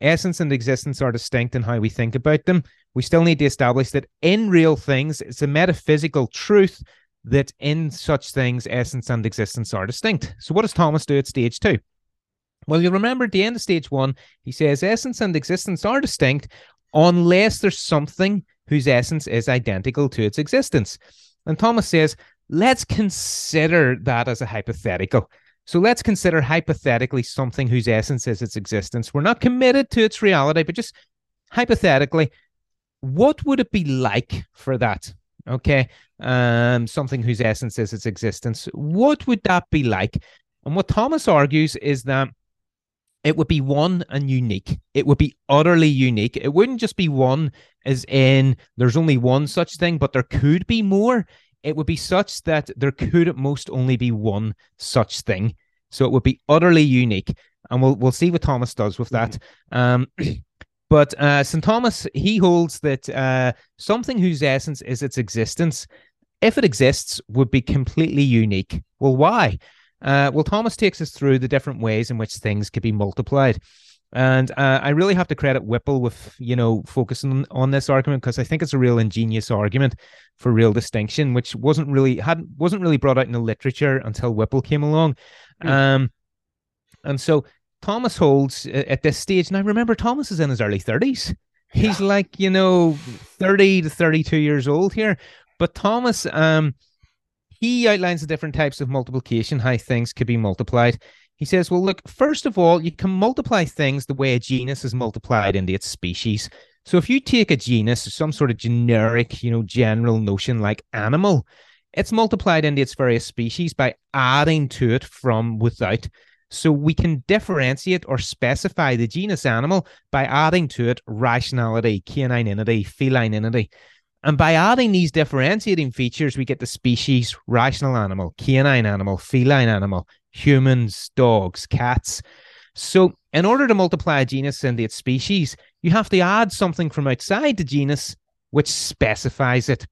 Essence and existence are distinct in how we think about them. We still need to establish that in real things, it's a metaphysical truth that in such things, essence and existence are distinct. So, what does Thomas do at stage two? Well, you'll remember at the end of stage one, he says essence and existence are distinct unless there's something whose essence is identical to its existence. And Thomas says, let's consider that as a hypothetical. So let's consider hypothetically something whose essence is its existence. We're not committed to its reality, but just hypothetically, what would it be like for that? Okay. Um, something whose essence is its existence. What would that be like? And what Thomas argues is that it would be one and unique. It would be utterly unique. It wouldn't just be one, as in there's only one such thing, but there could be more. It would be such that there could at most only be one such thing. So it would be utterly unique. And we'll we'll see what Thomas does with that. Mm-hmm. Um, but uh, St. Thomas, he holds that uh, something whose essence is its existence, if it exists, would be completely unique. Well, why? Uh, well, Thomas takes us through the different ways in which things could be multiplied. And uh, I really have to credit Wippel with, you know, focusing on this argument because I think it's a real ingenious argument for real distinction, which wasn't really had wasn't really brought out in the literature until Wippel came along. Mm. Um, and so Thomas holds at this stage, and I remember Thomas is in his early thirties. He's yeah. like, you know, thirty to thirty-two years old here. But Thomas, um, he outlines the different types of multiplication, how things could be multiplied. He says, well, look, first of all, you can multiply things the way a genus is multiplied into its species. So if you take a genus, some sort of generic, you know, general notion like animal, it's multiplied into its various species by adding to it from without. So we can differentiate or specify the genus animal by adding to it rationality, canininity, felininity. And by adding these differentiating features, we get the species rational animal, canine animal, feline animal, humans, dogs, cats. So, in order to multiply a genus into its species, you have to add something from outside the genus which specifies it.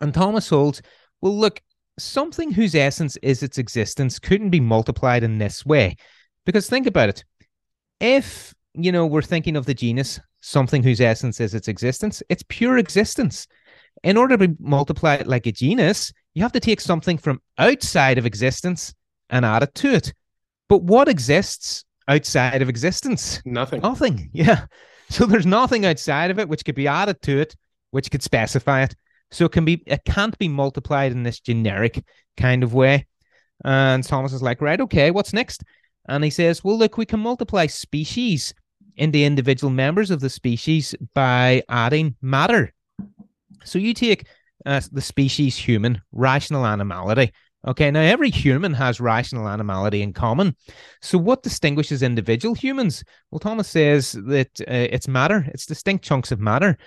And Thomas holds, well, look, something whose essence is its existence couldn't be multiplied in this way. Because think about it. If, you know, we're thinking of the genus something whose essence is its existence, it's pure existence. In order to multiply it like a genus, you have to take something from outside of existence and add it to it. But what exists outside of existence? Nothing. Nothing. Yeah. So there's nothing outside of it which could be added to it, which could specify it. So it can be it can't be multiplied in this generic kind of way. And Thomas is like, right, okay, what's next? And he says, well, look, we can multiply species in the individual members of the species by adding matter. So you take uh, the species human, rational animality. Okay, now every human has rational animality in common. So, what distinguishes individual humans? Well, Thomas says that uh, it's matter, it's distinct chunks of matter.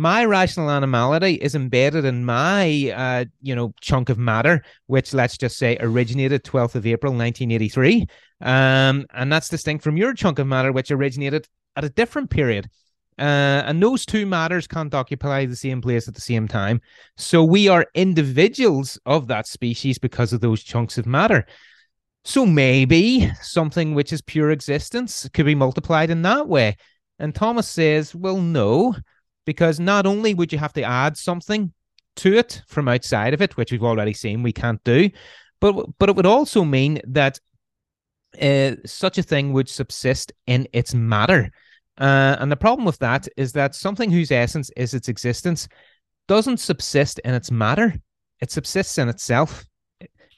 My rational animality is embedded in my, uh, you know, chunk of matter, which let's just say originated 12th of April 1983. Um, and that's distinct from your chunk of matter, which originated at a different period. Uh, and those two matters can't occupy the same place at the same time. So we are individuals of that species because of those chunks of matter. So maybe something which is pure existence could be multiplied in that way. And Thomas says, well, no, because not only would you have to add something to it from outside of it, which we've already seen we can't do, but but it would also mean that uh, such a thing would subsist in its matter. Uh, and the problem with that is that something whose essence is its existence doesn't subsist in its matter, it subsists in itself.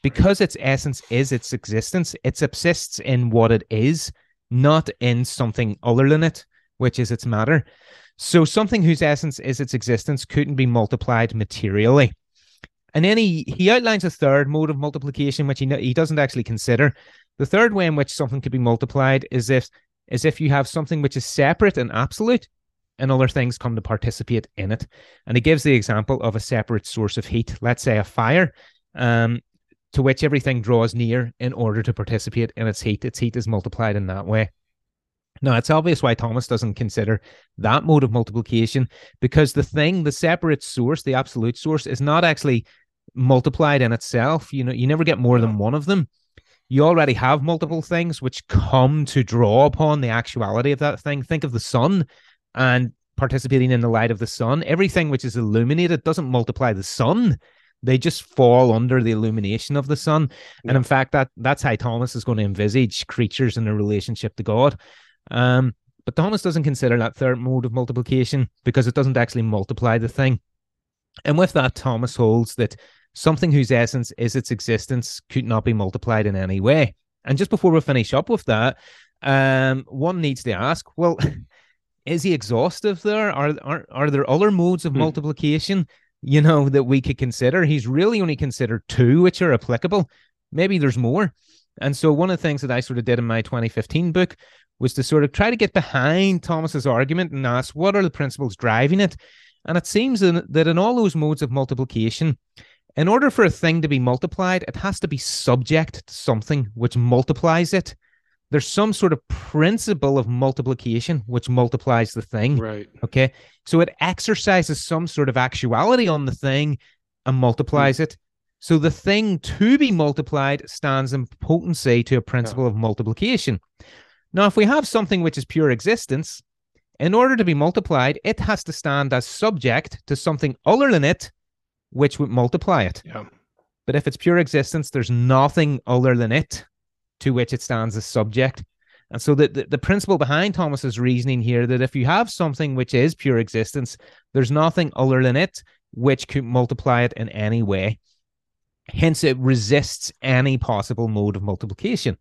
Because its essence is its existence, it subsists in what it is, not in something other than it, which is its matter. So something whose essence is its existence couldn't be multiplied materially. And then he, he outlines a third mode of multiplication, which he, he doesn't actually consider. The third way in which something could be multiplied is if is if you have something which is separate and absolute, and other things come to participate in it. And he gives the example of a separate source of heat, let's say a fire, um, to which everything draws near in order to participate in its heat. Its heat is multiplied in that way. Now, it's obvious why Thomas doesn't consider that mode of multiplication because the thing, the separate source, the absolute source, is not actually multiplied in itself. You know, you never get more than one of them. You already have multiple things which come to draw upon the actuality of that thing. Think of the sun and participating in the light of the sun. Everything which is illuminated doesn't multiply the sun. They just fall under the illumination of the sun. Yeah. And in fact, that that's how Thomas is going to envisage creatures in a relationship to God. Um, but Thomas doesn't consider that third mode of multiplication because it doesn't actually multiply the thing. And with that, Thomas holds that something whose essence is its existence could not be multiplied in any way. And just before we finish up with that, um, one needs to ask, well, is he exhaustive there? Are are are there other modes of hmm. multiplication, you know, that we could consider? He's really only considered two which are applicable. Maybe there's more. And so one of the things that I sort of did in my 2015 book was to sort of try to get behind Thomas's argument and ask what are the principles driving it. And it seems that in all those modes of multiplication, in order for a thing to be multiplied, it has to be subject to something which multiplies it. There's some sort of principle of multiplication which multiplies the thing. Right. Okay. So it exercises some sort of actuality on the thing and multiplies mm. it. So the thing to be multiplied stands in potency to a principle yeah. of multiplication. Now, if we have something which is pure existence, in order to be multiplied, it has to stand as subject to something other than it which would multiply it. Yeah. But if it's pure existence, there's nothing other than it to which it stands as subject. And so the, the, the, principle behind Thomas's reasoning here that if you have something which is pure existence, there's nothing other than it which could multiply it in any way. Hence, it resists any possible mode of multiplication.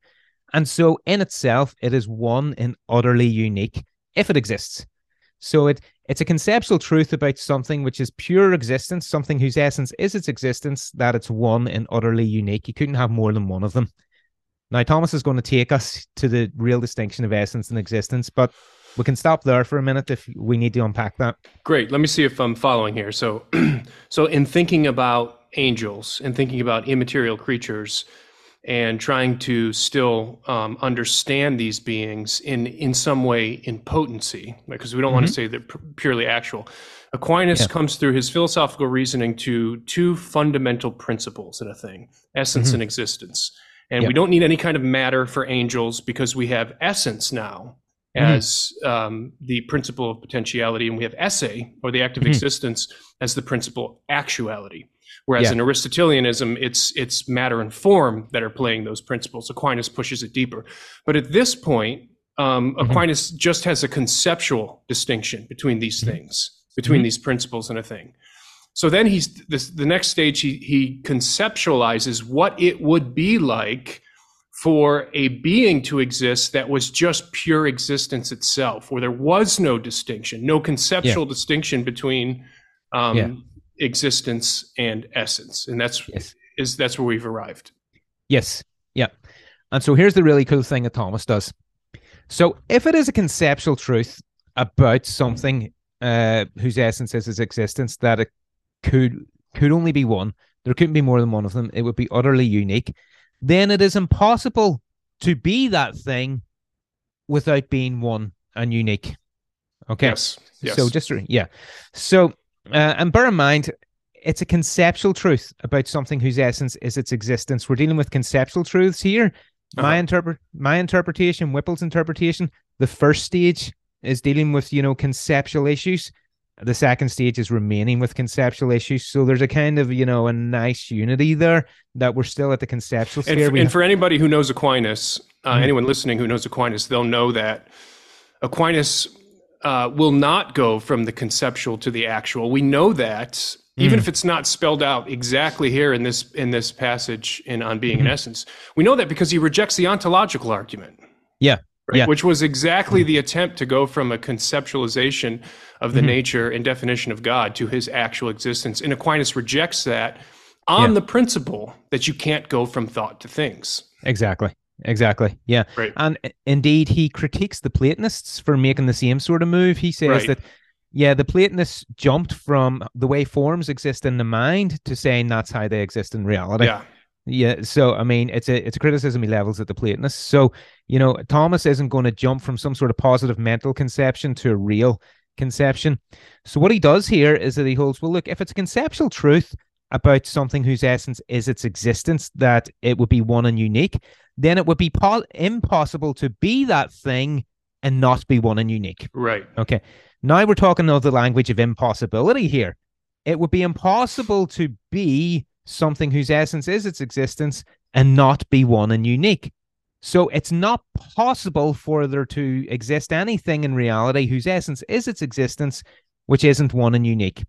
And so in itself, it is one and utterly unique if it exists. So it it's a conceptual truth about something which is pure existence, something whose essence is its existence, that it's one and utterly unique. You couldn't have more than one of them. Now, Thomas is going to take us to the real distinction of essence and existence, but we can stop there for a minute if we need to unpack that. Great. Let me see if I'm following here. So, so in thinking about angels and thinking about immaterial creatures, and trying to still um, understand these beings in in some way in potency, because we don't mm-hmm. want to say they're purely actual. Aquinas yeah. comes through his philosophical reasoning to two fundamental principles in a thing: essence mm-hmm. and existence. And yep. we don't need any kind of matter for angels because we have essence now mm-hmm. as um, the principle of potentiality, and we have esse or the act of mm-hmm. existence as the principle actuality. Whereas yeah. in Aristotelianism, it's it's matter and form that are playing those principles. Aquinas pushes it deeper, but at this point, um, mm-hmm. Aquinas just has a conceptual distinction between these mm-hmm. things, between mm-hmm. these principles and a thing. So then he's this, the next stage. He he conceptualizes what it would be like for a being to exist that was just pure existence itself, where there was no distinction, no conceptual yeah. distinction between um, yeah existence and essence. And that's yes. is that's where we've arrived. Yes. Yeah. And so here's the really cool thing that thomas does. So if it is a conceptual truth about something uh, whose essence is its existence that it could could only be one there couldn't be more than one of them it would be utterly unique then it is impossible to be that thing without being one and unique. Okay? Yes, yes. so just yeah. So uh, and bear in mind, it's a conceptual truth about something whose essence is its existence. We're dealing with conceptual truths here. Uh-huh. My interpret my interpretation, Wippel's interpretation, the first stage is dealing with, you know, conceptual issues. The second stage is remaining with conceptual issues. So there's a kind of, you know, a nice unity there that we're still at the conceptual sphere. And, for, and for anybody who knows Aquinas, uh, mm-hmm. anyone listening who knows Aquinas, they'll know that Aquinas uh, will not go from the conceptual to the actual. We know that mm. even if it's not spelled out exactly here in this in this passage in on being mm-hmm. in essence, we know that because he rejects the ontological argument. Yeah. Right? Yeah. Which was exactly the attempt to go from a conceptualization of the Mhm. nature and definition of God to his actual existence. And Aquinas rejects that on Yeah. the principle that you can't go from thought to things. Exactly. Exactly. Yeah. Right. And indeed, he critiques the Platonists for making the same sort of move. He says Right. that, yeah, the Platonists jumped from the way forms exist in the mind to saying that's how they exist in reality. Yeah. Yeah. So I mean, it's a it's a criticism he levels at the Platonists. So you know, Thomas isn't going to jump from some sort of positive mental conception to a real conception. So what he does here is that he holds, well, look, if it's a conceptual truth about something whose essence is its existence, that it would be one and unique, then it would be po- impossible to be that thing and not be one and unique. Right. Okay. Now we're talking of the language of impossibility here. It would be impossible to be something whose essence is its existence and not be one and unique. So it's not possible for there to exist anything in reality whose essence is its existence, which isn't one and unique.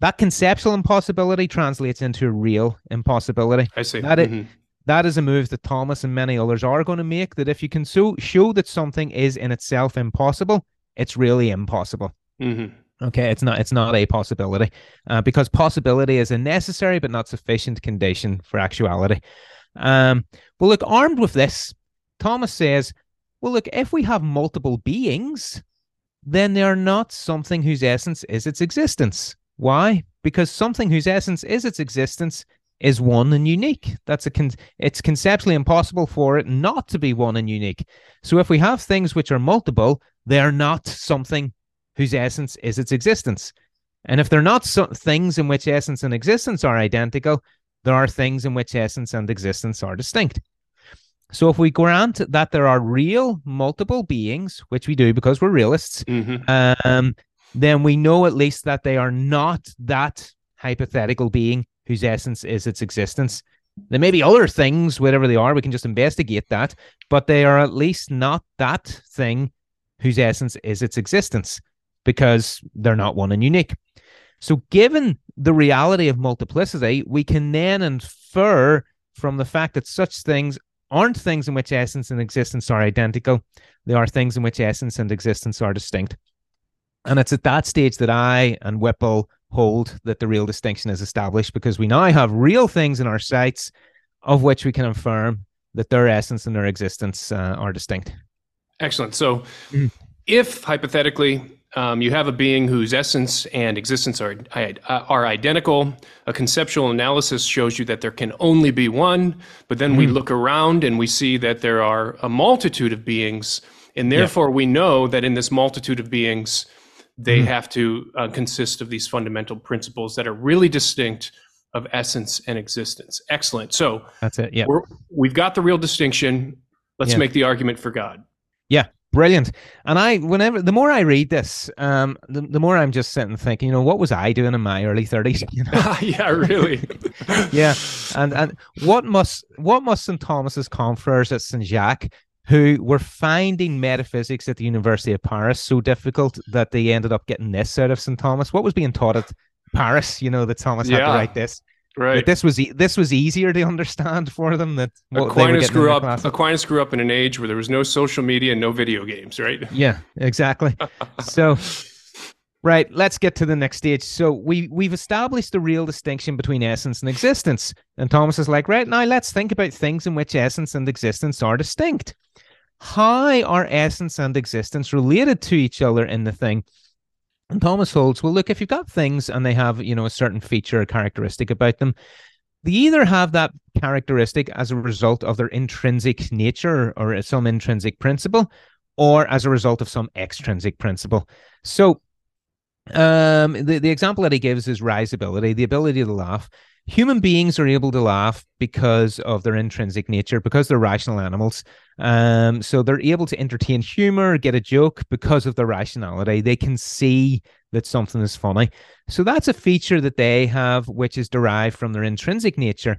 That conceptual impossibility translates into a real impossibility. I see. That it- Mhm. That is a move that Thomas and many others are going to make. That if you can so show that something is in itself impossible, it's really impossible. Mhm. Okay, it's not it's not a possibility uh, because possibility is a necessary but not sufficient condition for actuality. Um, well, look, armed with this, Thomas says, well, look, if we have multiple beings, then they are not something whose essence is its existence. Why? Because something whose essence is its existence is one and unique. That's a con- it's conceptually impossible for it not to be one and unique. So if we have things which are multiple, they are not something whose essence is its existence. And if they're not so- things in which essence and existence are identical, there are things in which essence and existence are distinct. So if we grant that there are real multiple beings, which we do because we're realists, Mhm. um, then we know at least that they are not that hypothetical being whose essence is its existence. There may be other things, whatever they are, we can just investigate that, but they are at least not that thing whose essence is its existence because they're not one and unique. So, given the reality of multiplicity, we can then infer from the fact that such things aren't things in which essence and existence are identical, they are things in which essence and existence are distinct. And it's at that stage that I and Wippel hold that the real distinction is established because we now have real things in our sights of which we can affirm that their essence and their existence uh, are distinct. Excellent. So, Mhm. if hypothetically um, you have a being whose essence and existence are are identical, a conceptual analysis shows you that there can only be one. But then we Mhm. look around and we see that there are a multitude of beings, and therefore we know that in this multitude of beings, they Mhm. have to uh, consist of these fundamental principles that are really distinct of essence and existence. Excellent. So That's it. Yeah. we're, we've got the real distinction. Let's Yeah. make the argument for God. Yeah, brilliant. And I, whenever the more I read this, um, the, the more I'm just sitting thinking, you know, what was I doing in my early 30s? You know? yeah, really. yeah. And and what must what must St. Thomas's confreres at St. Jacques, who were finding metaphysics at the University of Paris so difficult that they ended up getting this out of St. Thomas? What was being taught at Paris, you know, that Thomas had to write this. That Right. this was e- this was easier to understand for them that what they were Aquinas grew up. Aquinas grew up in an age where there was no social media and no video games. Right. Yeah, exactly. so right, let's get to the next stage. So we we've established the real distinction between essence and existence. And Thomas is like, right now let's think about things in which essence and existence are distinct. How are essence and existence related to each other in the thing? And Thomas holds, well, look, if you've got things and they have, you know, a certain feature or characteristic about them, they either have that characteristic as a result of their intrinsic nature or some intrinsic principle, or as a result of some extrinsic principle. So, um, the, the example that he gives is risibility, the ability to laugh. Human beings are able to laugh because of their intrinsic nature, because they're rational animals. Um, so they're able to entertain humor, get a joke because of their rationality. They can see that something is funny. So that's a feature that they have, which is derived from their intrinsic nature.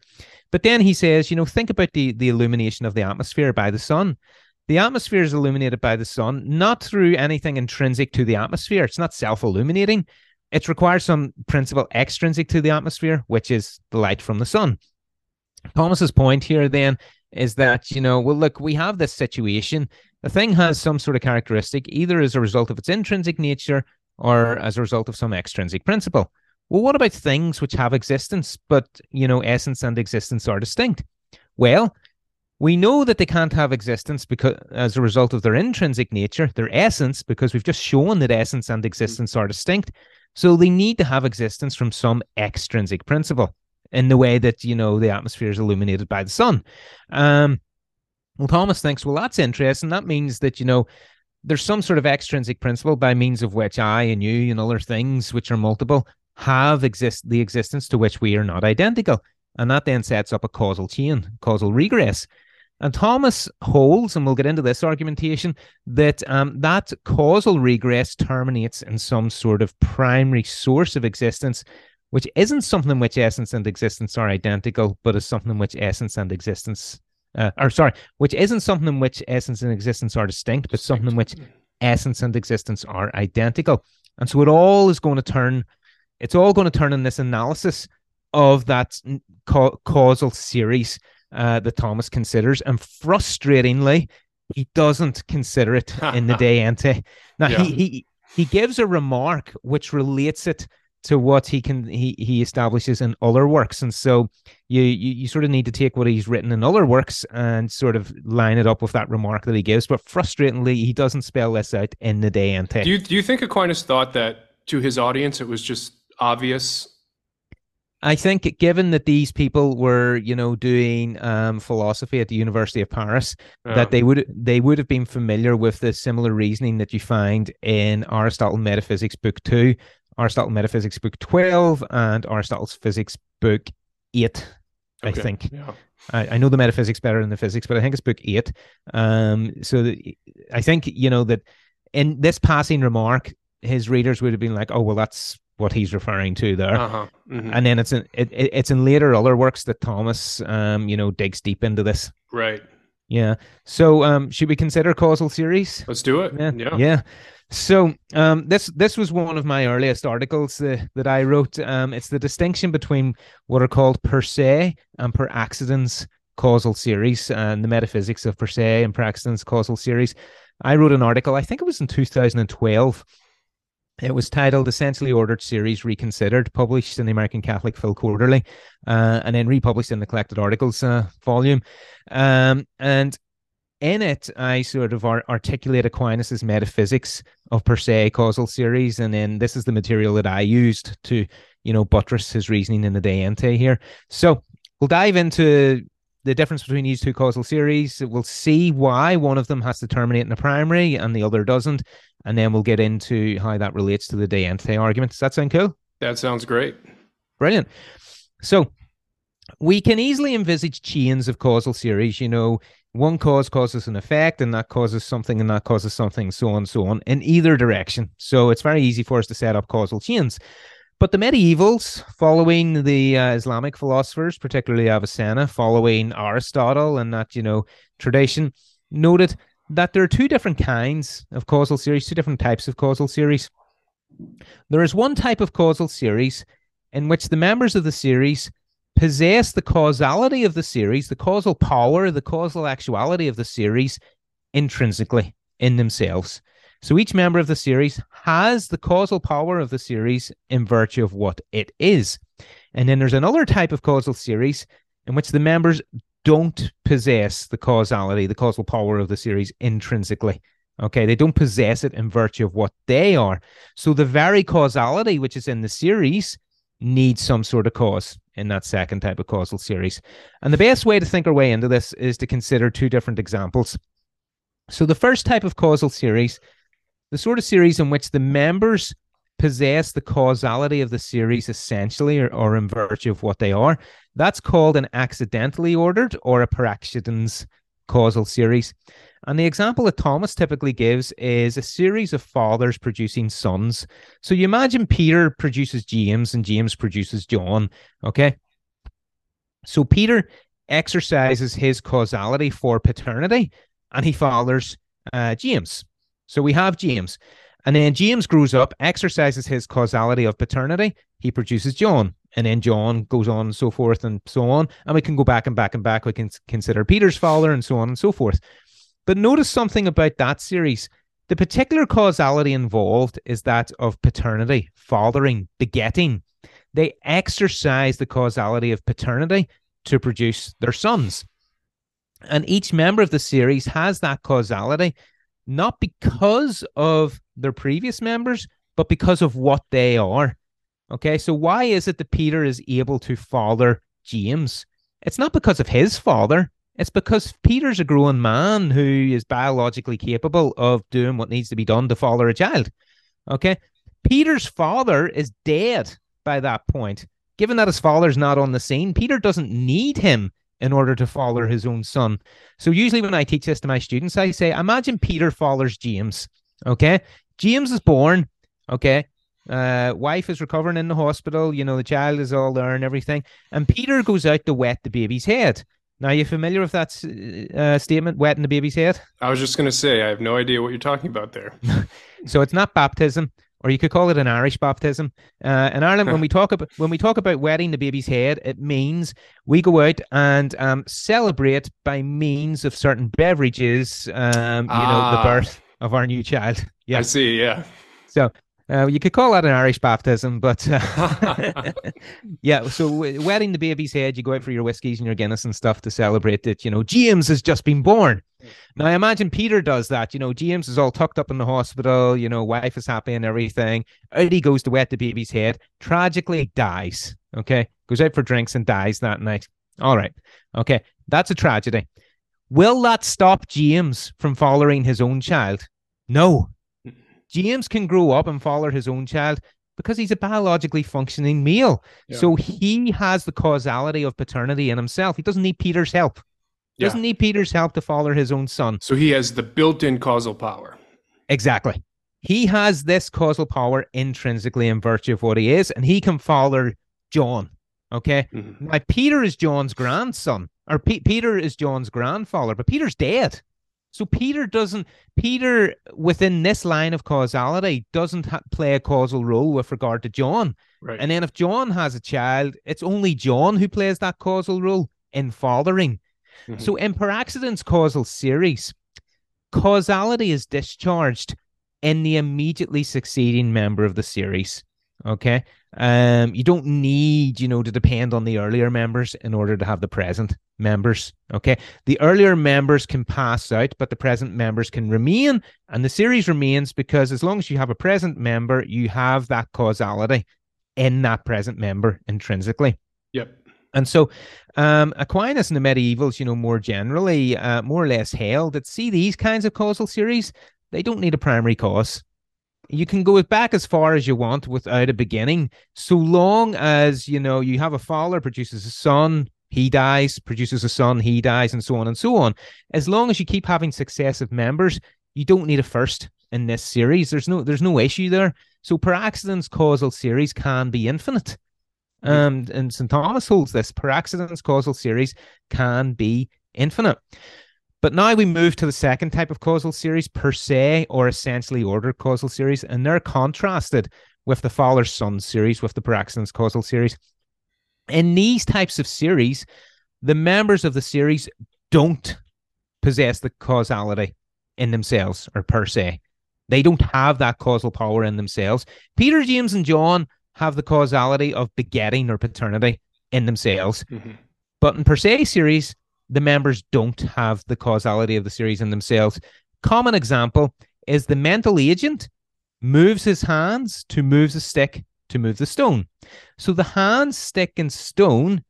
But then he says, you know, think about the, the illumination of the atmosphere by the sun. The atmosphere is illuminated by the sun, not through anything intrinsic to the atmosphere. It's not self illuminating. It requires some principle extrinsic to the atmosphere, which is the light from the sun. Thomas's point here then is that, you know, well, look, we have this situation A thing has some sort of characteristic either as a result of its intrinsic nature or as a result of some extrinsic principle. Well, what about things which have existence, but you know, essence and existence are distinct? Well, we know that they can't have existence because as a result of their intrinsic nature, their essence, because we've just shown that essence and mm-hmm. existence are distinct. So they need to have existence from some extrinsic principle in the way that, you know, the atmosphere is illuminated by the sun. Um, well, Thomas thinks, well, that's interesting. That means that, you know, there's some sort of extrinsic principle by means of which I and you and other things which are multiple have exist the existence to which we are not identical. And that then sets up a causal chain, causal regress. And Thomas holds, and we'll get into this argumentation, that um, that causal regress terminates in some sort of primary source of existence, which isn't something in which essence and existence are identical, but is something in which essence and existence, uh, or sorry, which isn't something in which essence and existence are distinct, but something in which essence and existence are identical. And so it all is going to turn, it's all going to turn in this analysis of that ca- causal series uh, that Thomas considers, and frustratingly, he doesn't consider it in the De Ente. Now yeah. he he he gives a remark which relates it to what he can he he establishes in other works, and so you, you you sort of need to take what he's written in other works and sort of line it up with that remark that he gives. But frustratingly, he doesn't spell this out in the De Ente. Do you do you think Aquinas thought that to his audience it was just obvious I think, given that these people were, you know, doing um, philosophy at the University of Paris, yeah. that they would they would have been familiar with the similar reasoning that you find in Aristotle Metaphysics Book Two, Aristotle Metaphysics Book Twelve, and Aristotle's Physics Book Eight. Okay. I think. Yeah. I, I know the metaphysics better than the physics, but I think it's Book Eight. Um, so the, I think you know that in this passing remark, his readers would have been like, "Oh, well, that's what he's referring to there. Uh-huh. Mm-hmm. And then it's in it, it's in later other works that Thomas um you know digs deep into this. Right. Yeah. So um should we consider causal series? Let's do it. Yeah. Yeah. yeah. So um this this was one of my earliest articles uh, that I wrote. Um it's the distinction between what are called per se and per accidens causal series and the metaphysics of per se and per accidens causal series. I wrote an article, I think it was in 2012 it was titled Essentially Ordered Series Reconsidered, published in the American Catholic Phil Quarterly, uh, and then republished in the Collected Articles uh, volume. Um, and in it, I sort of articulate Aquinas' metaphysics of per se causal series, and then this is the material that I used to, you know, buttress his reasoning in the De Ente here. So we'll dive into the difference between these two causal series. We'll see why one of them has to terminate in a primary and the other doesn't, and then we'll get into how that relates to the De Ente argument. Does that sound cool? That sounds great. Brilliant. So we can easily envisage chains of causal series. You know, one cause causes an effect, and that causes something, and that causes something, so on and so on, in either direction. So it's very easy for us to set up causal chains. But the medievals, following the uh, Islamic philosophers, particularly Avicenna, following Aristotle and that, you know, tradition, noted that there are two different kinds of causal series, two different types of causal series. There is one type of causal series in which the members of the series possess the causality of the series, the causal power, the causal actuality of the series intrinsically in themselves. So each member of the series has the causal power of the series in virtue of what it is. And then there's another type of causal series in which the members don't possess the causality, the causal power of the series intrinsically. Okay, they don't possess it in virtue of what they are. So the very causality which is in the series needs some sort of cause in that second type of causal series. And the best way to think our way into this is to consider two different examples. So the first type of causal series, the sort of series in which the members possess the causality of the series essentially or, or in virtue of what they are, that's called an accidentally ordered or a per causal series. And the example that Thomas typically gives is a series of fathers producing sons. So you imagine Peter produces James and James produces John. Okay. So Peter exercises his causality for paternity and he fathers uh, James. So we have James. And then James grows up, exercises his causality of paternity. He produces John and then John goes on and so forth and so on. And we can go back and back and back. We can consider Peter's father and so on and so forth. But notice something about that series. The particular causality involved is that of paternity, fathering, begetting. They exercise the causality of paternity to produce their sons. And each member of the series has that causality, not because of their previous members, but because of what they are. Okay, so why is it that Peter is able to father James? It's not because of his father. It's because Peter's a grown man who is biologically capable of doing what needs to be done to father a child. Okay. Peter's father is dead by that point. Given that his father's not on the scene, Peter doesn't need him in order to father his own son. So usually when I teach this to my students, I say, imagine Peter fathers James. Okay. James is born. Okay. Uh, wife is recovering in the hospital. You know, the child is all there and everything. And Peter goes out to wet the baby's head. Now, are you familiar with that uh, statement, wetting the baby's head? I was just going to say, I have no idea what you're talking about there. so it's not baptism, or you could call it an Irish baptism. Uh, in Ireland, when we talk about when we talk about wetting the baby's head, it means we go out and um, celebrate by means of certain beverages. Um, you ah. know, the ah. birth of our new child. Yeah, I see. Yeah. So uh, you could call that an Irish baptism, but uh, yeah. So wetting the baby's head, you go out for your whiskies and your Guinness and stuff to celebrate that. You know, James has just been born. Now I imagine Peter does that. You know, James is all tucked up in the hospital. You know, wife is happy and everything. Out he goes to wet the baby's head. Tragically dies. Okay, goes out for drinks and dies that night. All right. Okay, that's a tragedy. Will that stop James from following his own child? No, James can grow up and father his own child because he's a biologically functioning male. Yeah. So he has the causality of paternity in himself. He doesn't need Peter's help. He yeah. doesn't need Peter's help to father his own son. So he has the built-in causal power. Exactly. He has this causal power intrinsically in virtue of what he is, and he can father John. Okay. Mm-hmm. Now Peter is John's grandson, or P- Peter is John's grandfather, but Peter's dead. So Peter doesn't Peter within this line of causality doesn't ha- play a causal role with regard to John. Right. And then if John has a child, it's only John who plays that causal role in fathering. Mm-hmm. So in per accidens causal series, causality is discharged in the immediately succeeding member of the series. Okay. Um, you don't need, you know, to depend on the earlier members in order to have the present members. Okay. The earlier members can pass out, but the present members can remain. And the series remains because as long as you have a present member, you have that causality in that present member intrinsically. Yep. And so um, Aquinas and the medievals, you know, more generally, uh, more or less held that see these kinds of causal series, they don't need a primary cause you can go back as far as you want without a beginning, so long as you know you have a father produces a son, he dies, produces a son, he dies, and so on and so on. As long as you keep having successive members, you don't need a first in this series. There's no there's no issue there. So per accidens causal series can be infinite. Um, and St. Thomas holds this per accidens causal series can be infinite. But now we move to the second type of causal series, per se, or essentially ordered causal series, and they're contrasted with the father son series, with the per accidens causal series. In these types of series, the members of the series don't possess the causality in themselves or per se. They don't have that causal power in themselves. Peter, James, and John have the causality of begetting or paternity in themselves. Mm-hmm. But in per se series, the members don't have the causality of the series in themselves. Common example is the mental agent moves his hands to move the stick to move the stone. So the hands, stick, and stone,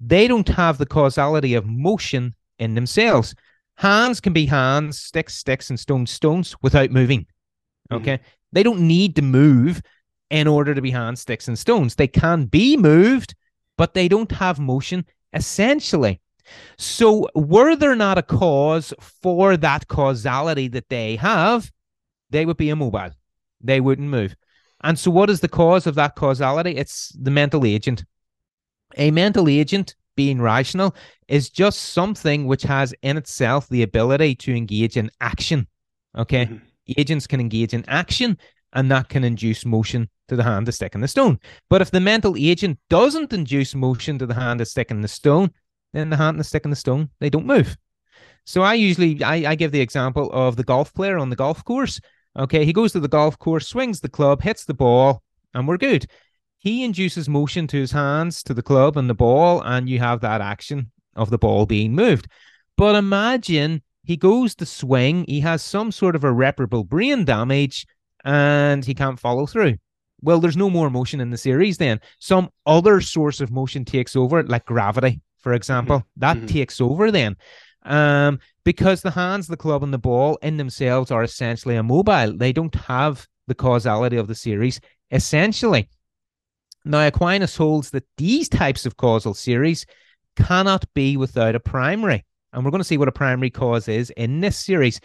they don't have the causality of motion in themselves. Hands can be hands, sticks, sticks, and stones, stones without moving. Mm-hmm. Okay. Mm-hmm. They don't need to move in order to be hands, sticks, and stones. They can be moved, but they don't have motion essentially. So, were there not a cause for that causality that they have, they would be immobile. They wouldn't move. And so, what is the cause of that causality? It's the mental agent. A mental agent, being rational, is just something which has in itself the ability to engage in action. Okay. Mm-hmm. Agents can engage in action, and that can induce motion to the hand, the stick, and the stone. But if the mental agent doesn't induce motion to the hand, the stick, and the stone, then the hand and the stick and the stone, they don't move. So I usually I, I give the example of the golf player on the golf course. Okay, he goes to the golf course, swings the club, hits the ball, and we're good. He induces motion to his hands, to the club and the ball, and you have that action of the ball being moved. But imagine he goes to swing, he has some sort of irreparable brain damage, and he can't follow through. Well, there's no more motion in the series then. Some other source of motion takes over, like gravity, for example. Mm-hmm. That mm-hmm. takes over then. Um, because the hands, the club, and the ball in themselves are essentially immobile. They don't have the causality of the series, essentially. Now, Aquinas holds that these types of causal series cannot be without a primary. And we're going to see what a primary cause is in this series.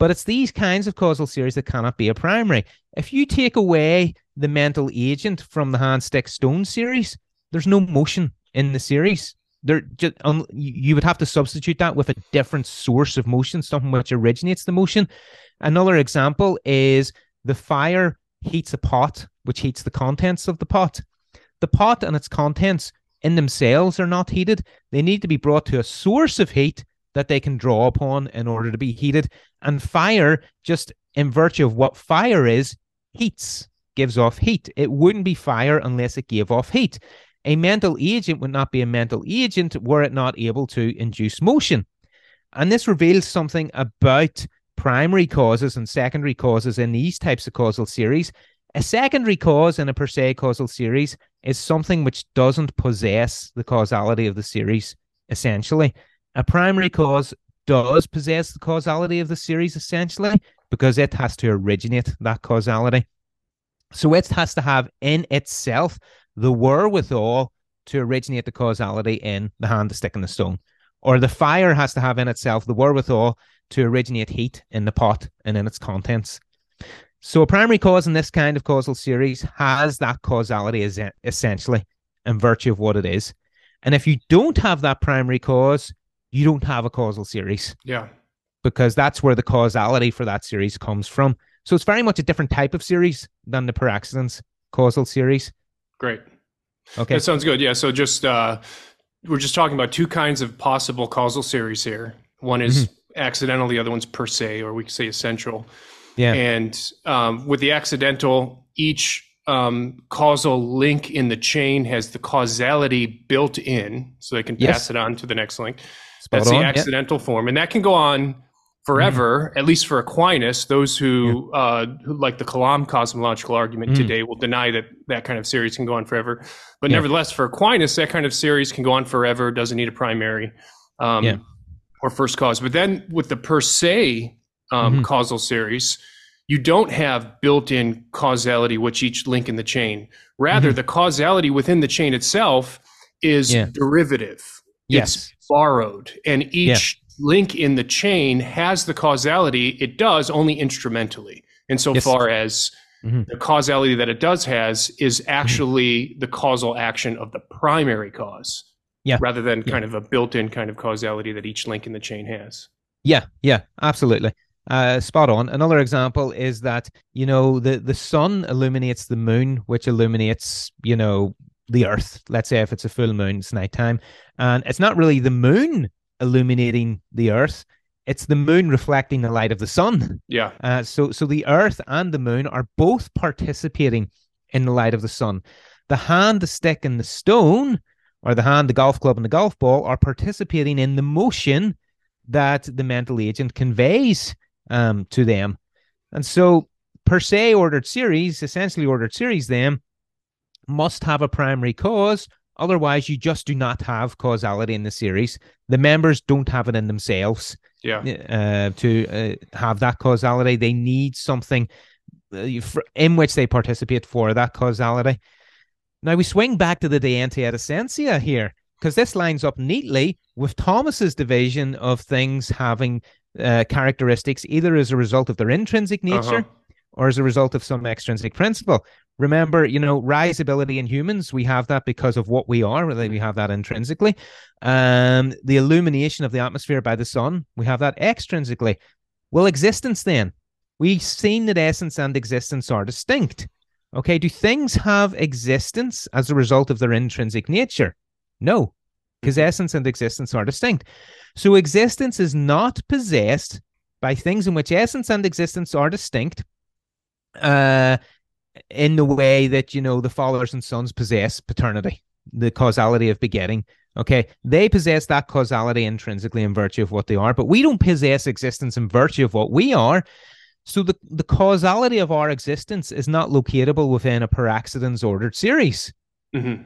But it's these kinds of causal series that cannot be a primary. If you take away the mental agent from the hand stick stone series, there's no motion in the series. There just um, you would have to substitute that with a different source of motion, something which originates the motion. Another example is the fire heats a pot, which heats the contents of the pot. The pot and its contents in themselves are not heated. They need to be brought to a source of heat that they can draw upon in order to be heated. And fire, just in virtue of what fire is, heats, gives off heat. It wouldn't be fire unless it gave off heat. A mental agent would not be a mental agent were it not able to induce motion. And this reveals something about primary causes and secondary causes in these types of causal series. A secondary cause in a per se causal series is something which doesn't possess the causality of the series, essentially. A primary cause does possess the causality of the series essentially because it has to originate that causality. So it has to have in itself the wherewithal to originate the causality in the hand, the stick, and the stone. Or the fire has to have in itself the wherewithal to originate heat in the pot and in its contents. So a primary cause in this kind of causal series has that causality essentially in virtue of what it is. And if you don't have that primary cause, you don't have a causal series. Yeah. Because that's where the causality for that series comes from. So it's very much a different type of series than the per accidens causal series. Great. Okay. That sounds good. Yeah. So just uh we're just talking about two kinds of possible causal series here. One is mm-hmm. accidental, the other one's per se, or we could say essential. Yeah. And um, with the accidental, each um, causal link in the chain has the causality built in, so they can pass yes. it on to the next link. Spot That's on. the accidental yep. form, and that can go on forever. Mm. At least for Aquinas, those who, yeah. uh, who like the Kalam cosmological argument mm. today will deny that that kind of series can go on forever. But yeah. nevertheless, for Aquinas, that kind of series can go on forever. Doesn't need a primary um, yeah. or first cause. But then with the per se um, mm-hmm. causal series, you don't have built-in causality which each link in the chain. Rather, mm-hmm. the causality within the chain itself is derivative. Yes. It's borrowed. And each. Link in the chain has the causality. It does only instrumentally, insofar yes. as mm-hmm. the causality that it does has is mm-hmm. actually mm-hmm. the causal action of the primary cause. Yeah. Rather than yeah. kind of a built-in kind of causality that each link in the chain has. Yeah, yeah, absolutely. Uh, spot on. Another example is that you know the the sun illuminates the moon, which illuminates you know the earth. Let's say if it's a full moon, it's nighttime. And it's not really the moon illuminating the earth, it's the moon reflecting the light of the sun. Yeah. Uh, so, so the earth and the moon are both participating in the light of the sun. The hand, the stick, and the stone, or the hand, the golf club, and the golf ball, are participating in the motion that the mental agent conveys um, to them. And so, per se, ordered series, essentially ordered series, then must have a primary cause. Otherwise, you just do not have causality in the series. The members don't have it in themselves. Yeah. Uh, to uh, have that causality, they need something uh, in which they participate for that causality. Now we swing back to the de ente et essentia here because this lines up neatly with Thomas's division of things having uh, characteristics either as a result of their intrinsic nature uh-huh. or as a result of some extrinsic principle. Remember, you know, risibility in humans, we have that because of what we are. We have that intrinsically. Um, the illumination of the atmosphere by the sun, we have that extrinsically. Well, existence then. We've seen that essence and existence are distinct. Okay, do things have existence as a result of their intrinsic nature? No, because essence and existence are distinct. So existence is not possessed by things in which essence and existence are distinct. Uh, in the way that you know the fathers and sons possess paternity, the causality of begetting. Okay, they possess that causality intrinsically in virtue of what they are, but we don't possess existence in virtue of what we are. So the, the causality of our existence is not locatable within a per accidens ordered series. Mm-hmm.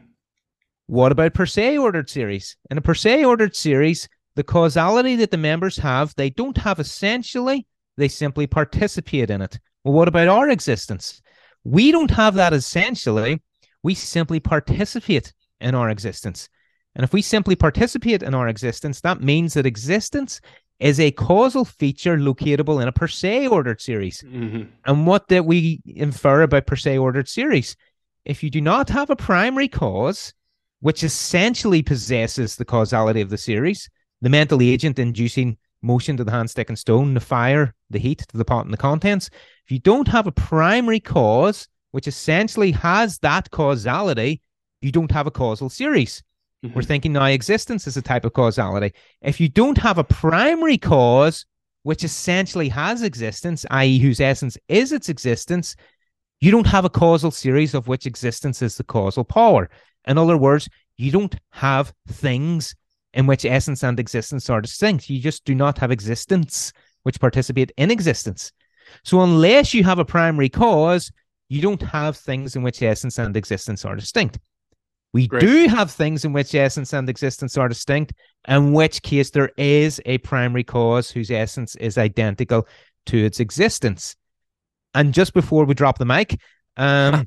What about per se ordered series? In a per se ordered series, the causality that the members have, they don't have essentially, they simply participate in it. Well, what about our existence? We don't have that essentially. We simply participate in our existence. And if we simply participate in our existence, that means that existence is a causal feature locatable in a per se ordered series. Mm-hmm. And what did we infer about per se ordered series? If you do not have a primary cause, which essentially possesses the causality of the series, the mental agent inducing motion to the hand, stick, and stone, the fire, the heat to the pot and the contents. If you don't have a primary cause, which essentially has that causality, you don't have a causal series. Mm-hmm. We're thinking now existence is a type of causality. If you don't have a primary cause, which essentially has existence, i.e., whose essence is its existence, you don't have a causal series of which existence is the causal power. In other words, you don't have things in which essence and existence are distinct. You just do not have existence which participate in existence. So, unless you have a primary cause, you don't have things in which essence and existence are distinct. We Great. do have things in which essence and existence are distinct, in which case there is a primary cause whose essence is identical to its existence. And just before we drop the mic, um,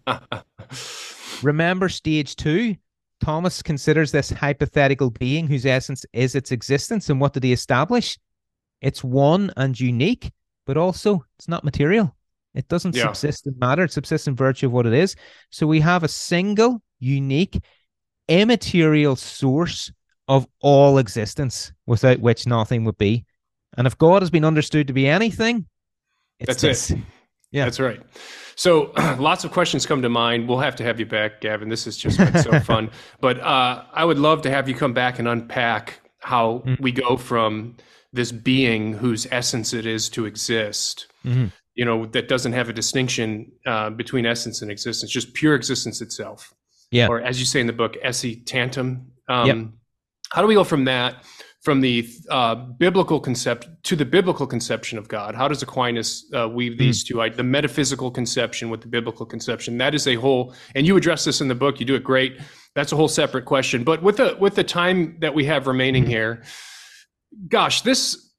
remember stage two? Thomas considers this hypothetical being whose essence is its existence. And what did he establish? It's one and unique, but also it's not material. It doesn't yeah. subsist in matter, it subsists in virtue of what it is. So we have a single, unique, immaterial source of all existence without which nothing would be. And if God has been understood to be anything, that's this. it. Yeah, that's right. So lots of questions come to mind. We'll have to have you back, Gaven. This has just been so fun. But uh, I would love to have you come back and unpack how mm-hmm. we go from this being whose essence it is to exist. Mm-hmm. You know that doesn't have a distinction uh, between essence and existence, just pure existence itself. Yeah. Or as you say in the book, esse tantum. Um, yep. How do we go from that? From the uh, biblical concept to the biblical conception of God? How does Aquinas uh, weave these mm. two, like the metaphysical conception with the biblical conception? That is a whole, and you address this in the book. You do it great. That's a whole separate question. But with the with the time that we have remaining mm. here, gosh, this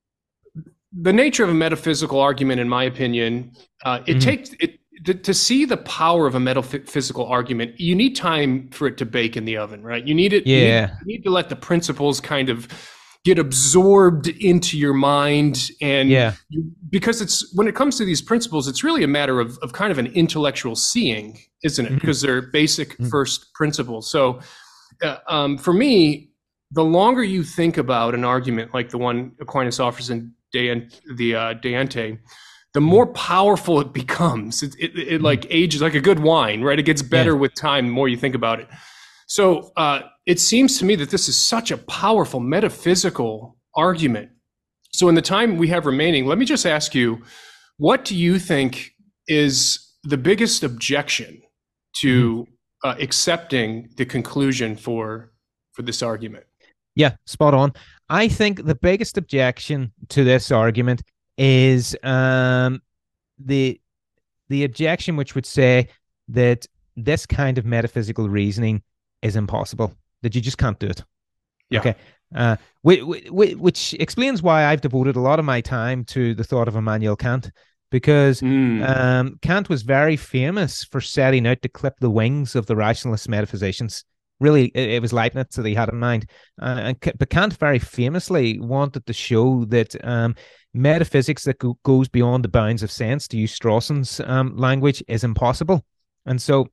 the nature of a metaphysical argument, in my opinion, uh, it mm. takes it to, to, see the power of a metaphysical argument, you need time for it to bake in the oven, right? You need it. Yeah. You need, you need to let the principles kind of get absorbed into your mind and yeah you, because it's when it comes to these principles it's really a matter of, of kind of an intellectual seeing isn't it mm-hmm. because they're basic mm-hmm. first principles so uh, um, for me the longer you think about an argument like the one aquinas offers in De, the uh, De Ente the mm-hmm. more powerful it becomes it, it, it mm-hmm. like ages like a good wine right it gets better yeah. with time the more you think about it so uh, it seems to me that this is such a powerful metaphysical argument. So, in the time we have remaining, let me just ask you what do you think is the biggest objection to mm-hmm. uh, accepting the conclusion for for this argument? Yeah, spot on. I think the biggest objection to this argument is um, the the objection which would say that this kind of metaphysical reasoning is impossible that you just can't do it. Yeah. Okay. Uh, which, which explains why I've devoted a lot of my time to the thought of Immanuel Kant, because mm. um, Kant was very famous for setting out to clip the wings of the rationalist metaphysicians. Really, it, it was Leibniz that he had in mind. Uh, and, but Kant very famously wanted to show that um, metaphysics that go, goes beyond the bounds of sense, to use Strawson's um, language, is impossible. And so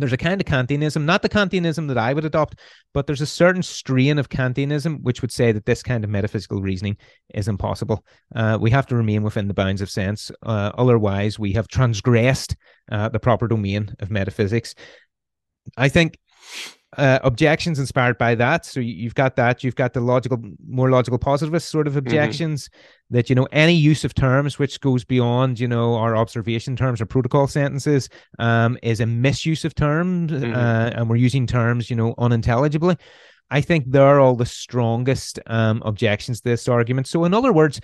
there's a kind of Kantianism, not the Kantianism that I would adopt, but there's a certain strain of Kantianism which would say that this kind of metaphysical reasoning is impossible. Uh, we have to remain within the bounds of sense. Uh, otherwise, we have transgressed uh, the proper domain of metaphysics. I think uh, objections inspired by that. So you've got that. You've got the logical, more logical positivist sort of mm-hmm. objections mm-hmm. that you know any use of terms which goes beyond you know our observation terms or protocol sentences um, is a misuse of terms, mm-hmm. uh, and we're using terms you know unintelligibly. I think they're all the strongest um, objections to this argument. So in other words,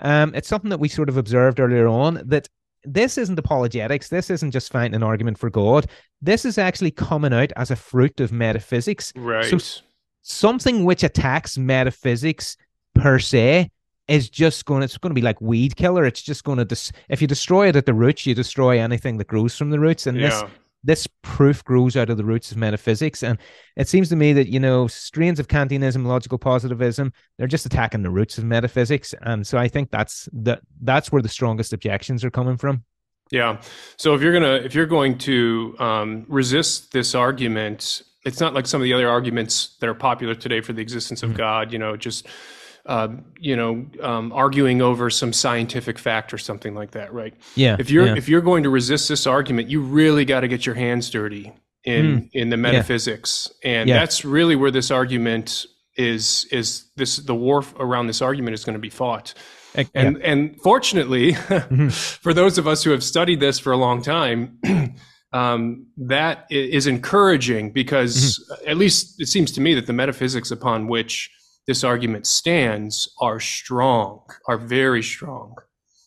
um, it's something that we sort of observed earlier on that this isn't apologetics. This isn't just finding an argument for God. This is actually coming out as a fruit of metaphysics. Right. So something which attacks metaphysics per se is just going. It's going to be like weed killer. It's just going to. Dis- if you destroy it at the roots, you destroy anything that grows from the roots. And yeah. this this proof grows out of the roots of metaphysics. And it seems to me that, you know, strains of Kantianism, logical positivism, they're just attacking the roots of metaphysics. And so I think that's the that's where the strongest objections are coming from. Yeah. So if you're gonna if you're going to um, resist this argument, it's not like some of the other arguments that are popular today for the existence of mm-hmm. God, you know, just you know, um, arguing over some scientific fact or something like that, right? Yeah. If you're yeah. if you're going to resist this argument, you really got to get your hands dirty in mm. in the metaphysics, yeah. and yeah. that's really where this argument is is this the war around this argument is going to be fought. And and fortunately, mm-hmm. for those of us who have studied this for a long time. Um, that is encouraging because mm-hmm. at least it seems to me that the metaphysics upon which this argument stands are strong, are very strong.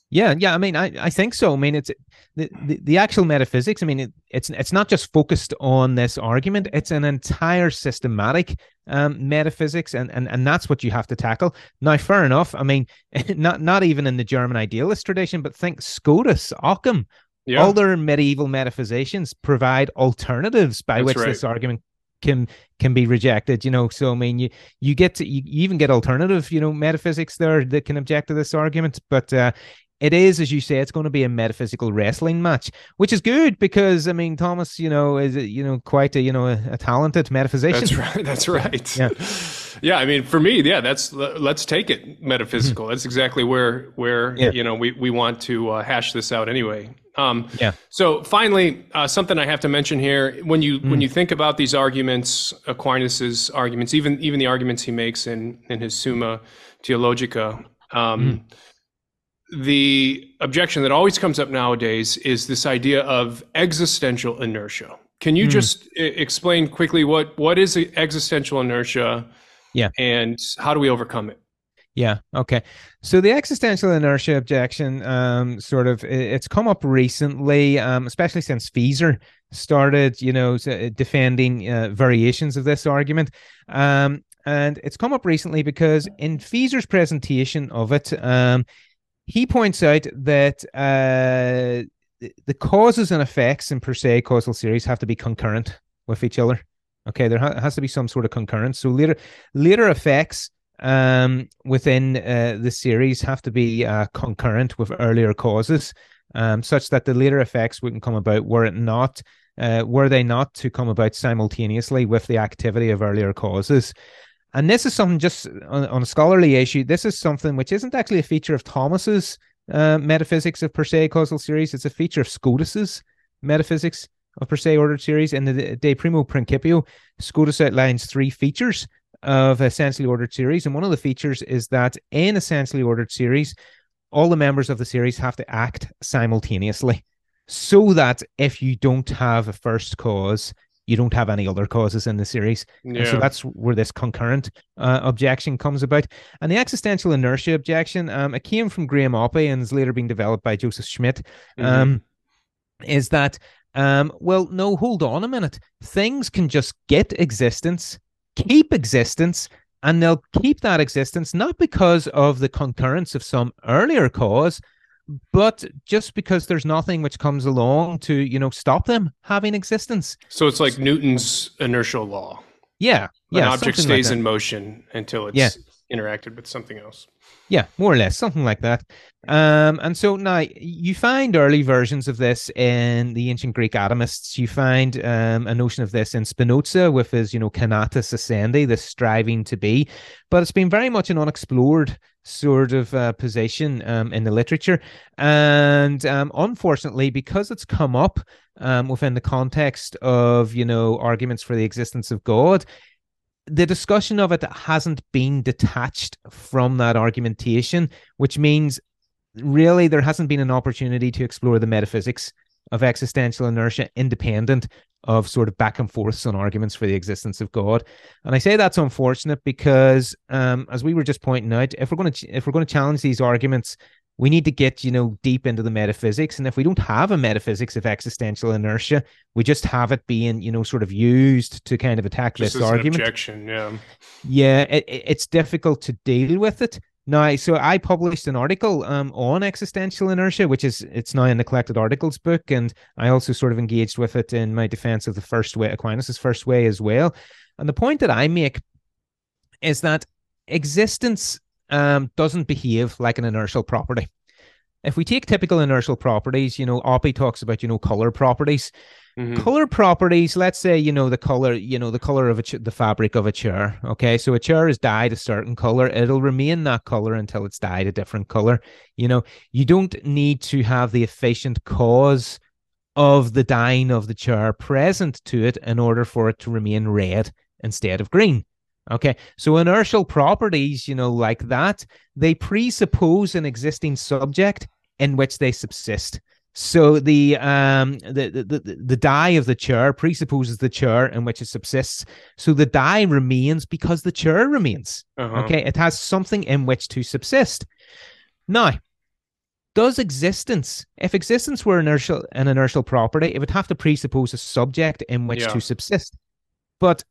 Yeah, yeah. I mean, I, I think so. I mean, it's the, the, the actual metaphysics. I mean, it, it's it's not just focused on this argument. It's an entire systematic um, metaphysics, and, and and that's what you have to tackle. Now, fair enough. I mean, not not even in the German idealist tradition, but think Scotus, Occam, yeah. all their medieval metaphysicians provide alternatives by that's which right. this argument can can be rejected you know so i mean you you get to you even get alternative you know metaphysics there that can object to this argument but uh it is, as you say, it's going to be a metaphysical wrestling match, which is good because I mean Thomas, you know, is you know quite a you know a, a talented metaphysician. That's right. That's right. yeah, yeah. I mean, for me, yeah, that's let's take it metaphysical. Mm-hmm. That's exactly where where yeah. you know we we want to uh, hash this out anyway. Um, yeah. So finally, uh, something I have to mention here: when you mm. when you think about these arguments, Aquinas's arguments, even even the arguments he makes in in his Summa Theologica, um, mm. the objection that always comes up nowadays is this idea of existential inertia. Can you mm. just I- explain quickly what what is existential inertia? Yeah. And how do we overcome it? Yeah. Okay. So the existential inertia objection, um, sort of, it's come up recently, um, especially since Feser started, you know, defending uh, variations of this argument. Um, and it's come up recently because in Feser's presentation of it, um, he points out that uh, the causes and effects in per se causal series have to be concurrent with each other. Okay, there ha- has to be some sort of concurrence. So later, later effects um, within uh, the series have to be uh, concurrent with earlier causes, um, such that the later effects wouldn't come about were it not uh, were they not to come about simultaneously with the activity of earlier causes. And this is something just on, on a scholarly issue. This is something which isn't actually a feature of Thomas's uh, metaphysics of per se causal series. It's a feature of Scotus's metaphysics of per se ordered series. In the De Primo Principio, Scotus outlines three features of essentially ordered series. And one of the features is that in essentially ordered series, all the members of the series have to act simultaneously so that if you don't have a first cause, you don't have any other causes in the series. Yeah. so that's where this concurrent uh, objection comes about. And the existential inertia objection, um, it came from Graham Oppy and is later being developed by Joseph Schmid, mm-hmm. um, is that, um, well, no, hold on a minute. Things can just get existence keep existence and they'll keep that existence not because of the concurrence of some earlier cause but just because there's nothing which comes along to you know stop them having existence. So it's like newton's inertial law. Yeah yeah an object stays like in motion until it's yeah. Interacted with something else yeah, more or less, something like that. Um, and so now you find early versions of this in the ancient Greek atomists. You find um, a notion of this in Spinoza with his, you know, conatus essendi, the striving to be. But it's been very much an unexplored sort of uh, position um, in the literature. And um, unfortunately, because it's come up um, within the context of, you know, arguments for the existence of God, the discussion of it hasn't been detached from that argumentation, which means really there hasn't been an opportunity to explore the metaphysics of existential inertia independent of sort of back and forths on arguments for the existence of God. And I say that's unfortunate because, um, as we were just pointing out, if we're going to if we're going to challenge these arguments, we need to get you know deep into the metaphysics. And if we don't have a metaphysics of existential inertia, we just have it being you know sort of used to kind of attack Just this argument. objection, yeah. Yeah, it, it- it's difficult to deal with it. Now, so I published an article um, on existential inertia, which is it's now in the collected articles book, and I also sort of engaged with it in my defense of the first way, Aquinas's first way as well. And the point that I make is that existence um, doesn't behave like an inertial property. If we take typical inertial properties, you know, Oppy talks about you know color properties. Mhm. color properties let's say you know the color you know the color of a ch- the fabric of a chair okay? So a chair is dyed a certain color. It'll remain that color until it's dyed a different color. You know you don't need to have the efficient cause of the dyeing of the chair present to it in order for it to remain red instead of green okay so inertial properties you know like that they presuppose an existing subject in which they subsist so the um the, the the the dye of the chair presupposes the chair in which it subsists. So the dye remains because the chair remains. Uh-huh. Okay, it has something in which to subsist. Now, does existence, if existence were inertial an inertial property, it would have to presuppose a subject in which Yeah. to subsist. But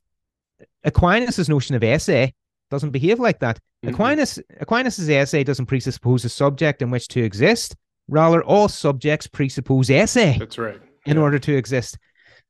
Aquinas' notion of esse doesn't behave like that. Mhm. Aquinas Aquinas's esse doesn't presuppose a subject in which to exist. Rather, all subjects presuppose esse That's right. in Yeah. order to exist.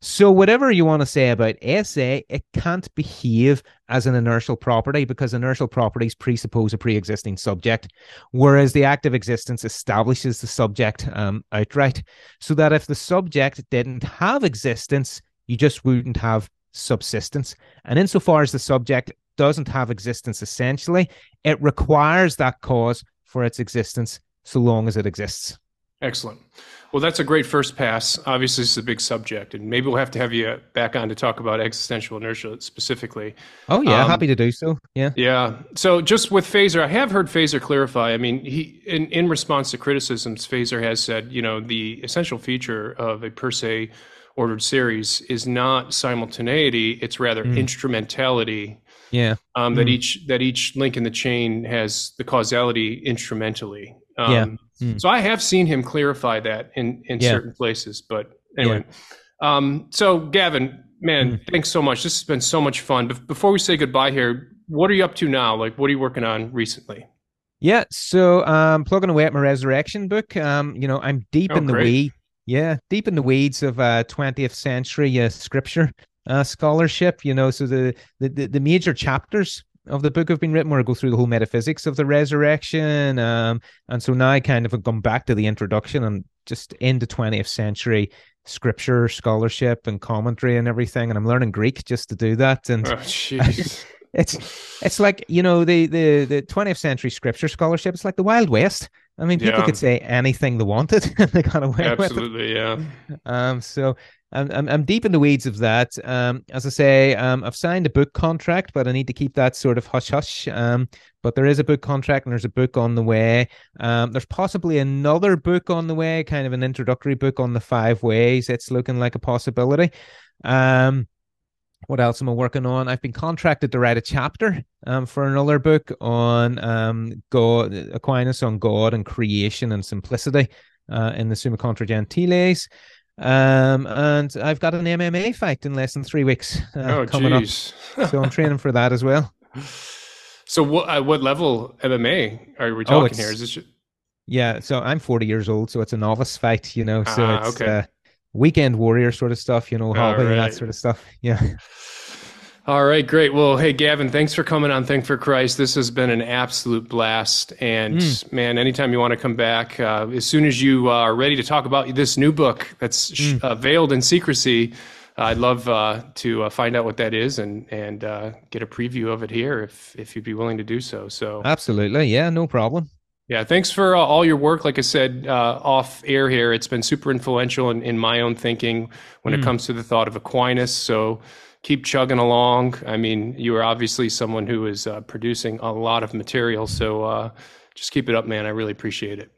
So, whatever you want to say about esse, it can't behave as an inertial property because inertial properties presuppose a pre existing subject, whereas the act of existence establishes the subject um, outright. So that if the subject didn't have existence, you just wouldn't have subsistence. And insofar as the subject doesn't have existence essentially, it requires that cause for its existence so long as it exists. Excellent. Well, that's a great first pass. Obviously, this is a big subject, and maybe we'll have to have you back on to talk about existential inertia specifically. Oh, yeah, Um, happy to do so. Yeah. Yeah. So just with Feser, I have heard Feser clarify. I mean, he in, in response to criticisms, Feser has said, you know, the essential feature of a per se ordered series is not simultaneity; it's rather Mm. instrumentality. Yeah. Um, that Mm. each that each link in the chain has the causality instrumentally. Um, Yeah. Mm. So I have seen him clarify that in in Yeah. certain places, but anyway. Um, so Gaven, man, Mm. thanks so much. This has been so much fun. But before we say goodbye here, what are you up to now? Like, what are you working on recently? Yeah, so um plugging away at my resurrection book. Um, you know, I'm deep Oh, in the great. weed. Yeah, deep in the weeds of uh 20th century uh, scripture uh scholarship, you know, so the, the the major chapters of the book have been written where I go through the whole metaphysics of the resurrection. Um and so now I kind of have gone back to the introduction and just into 20th century scripture scholarship and commentary and everything and I'm learning Greek just to do that and Oh, it's it's like you know the the the 20th century scripture scholarship it's like the wild west i mean people Yeah. could say anything they wanted and they got away with it Absolutely, yeah. um so I'm, I'm I'm deep in the weeds of that. Um, as I say, um, I've signed a book contract, but I need to keep that sort of hush hush. Um, but there is a book contract and there's a book on the way. Um, there's possibly another book on the way, kind of an introductory book on the five ways. It's looking like a possibility. Um, what else am I working on? I've been contracted to write a chapter um, for another book on um, God, Aquinas on God and creation and simplicity uh, in the Summa Contra Gentiles. Um, and I've got an MMA fight in less than three weeks uh, oh, coming up, jeez. so I'm training for that as well. so, what uh, what level MMA are we Oh, talking it's- here? Is this? ju- Yeah, so I'm 40 years old, so it's a novice fight, you know. So Ah, it's okay. uh, weekend warrior sort of stuff, you know, right. that sort of stuff. Yeah. All right, great. Well, hey, Gaven, thanks for coming on Think for Christ. This has been an absolute blast. And Mm. man, anytime you want to come back, uh, as soon as you are ready to talk about this new book that's sh Mm. uh, veiled in secrecy, I'd love uh, to uh, find out what that is and and uh, get a preview of it here if if you'd be willing to do so. So absolutely, yeah, no problem. Yeah, thanks for uh, all your work. Like I said uh, off air here, it's been super influential in, in my own thinking when mm. it hmm. comes to the thought of Aquinas. So keep chugging along. I mean, you are obviously someone who is uh, producing a lot of material. So uh, just keep it up, man. I really appreciate it.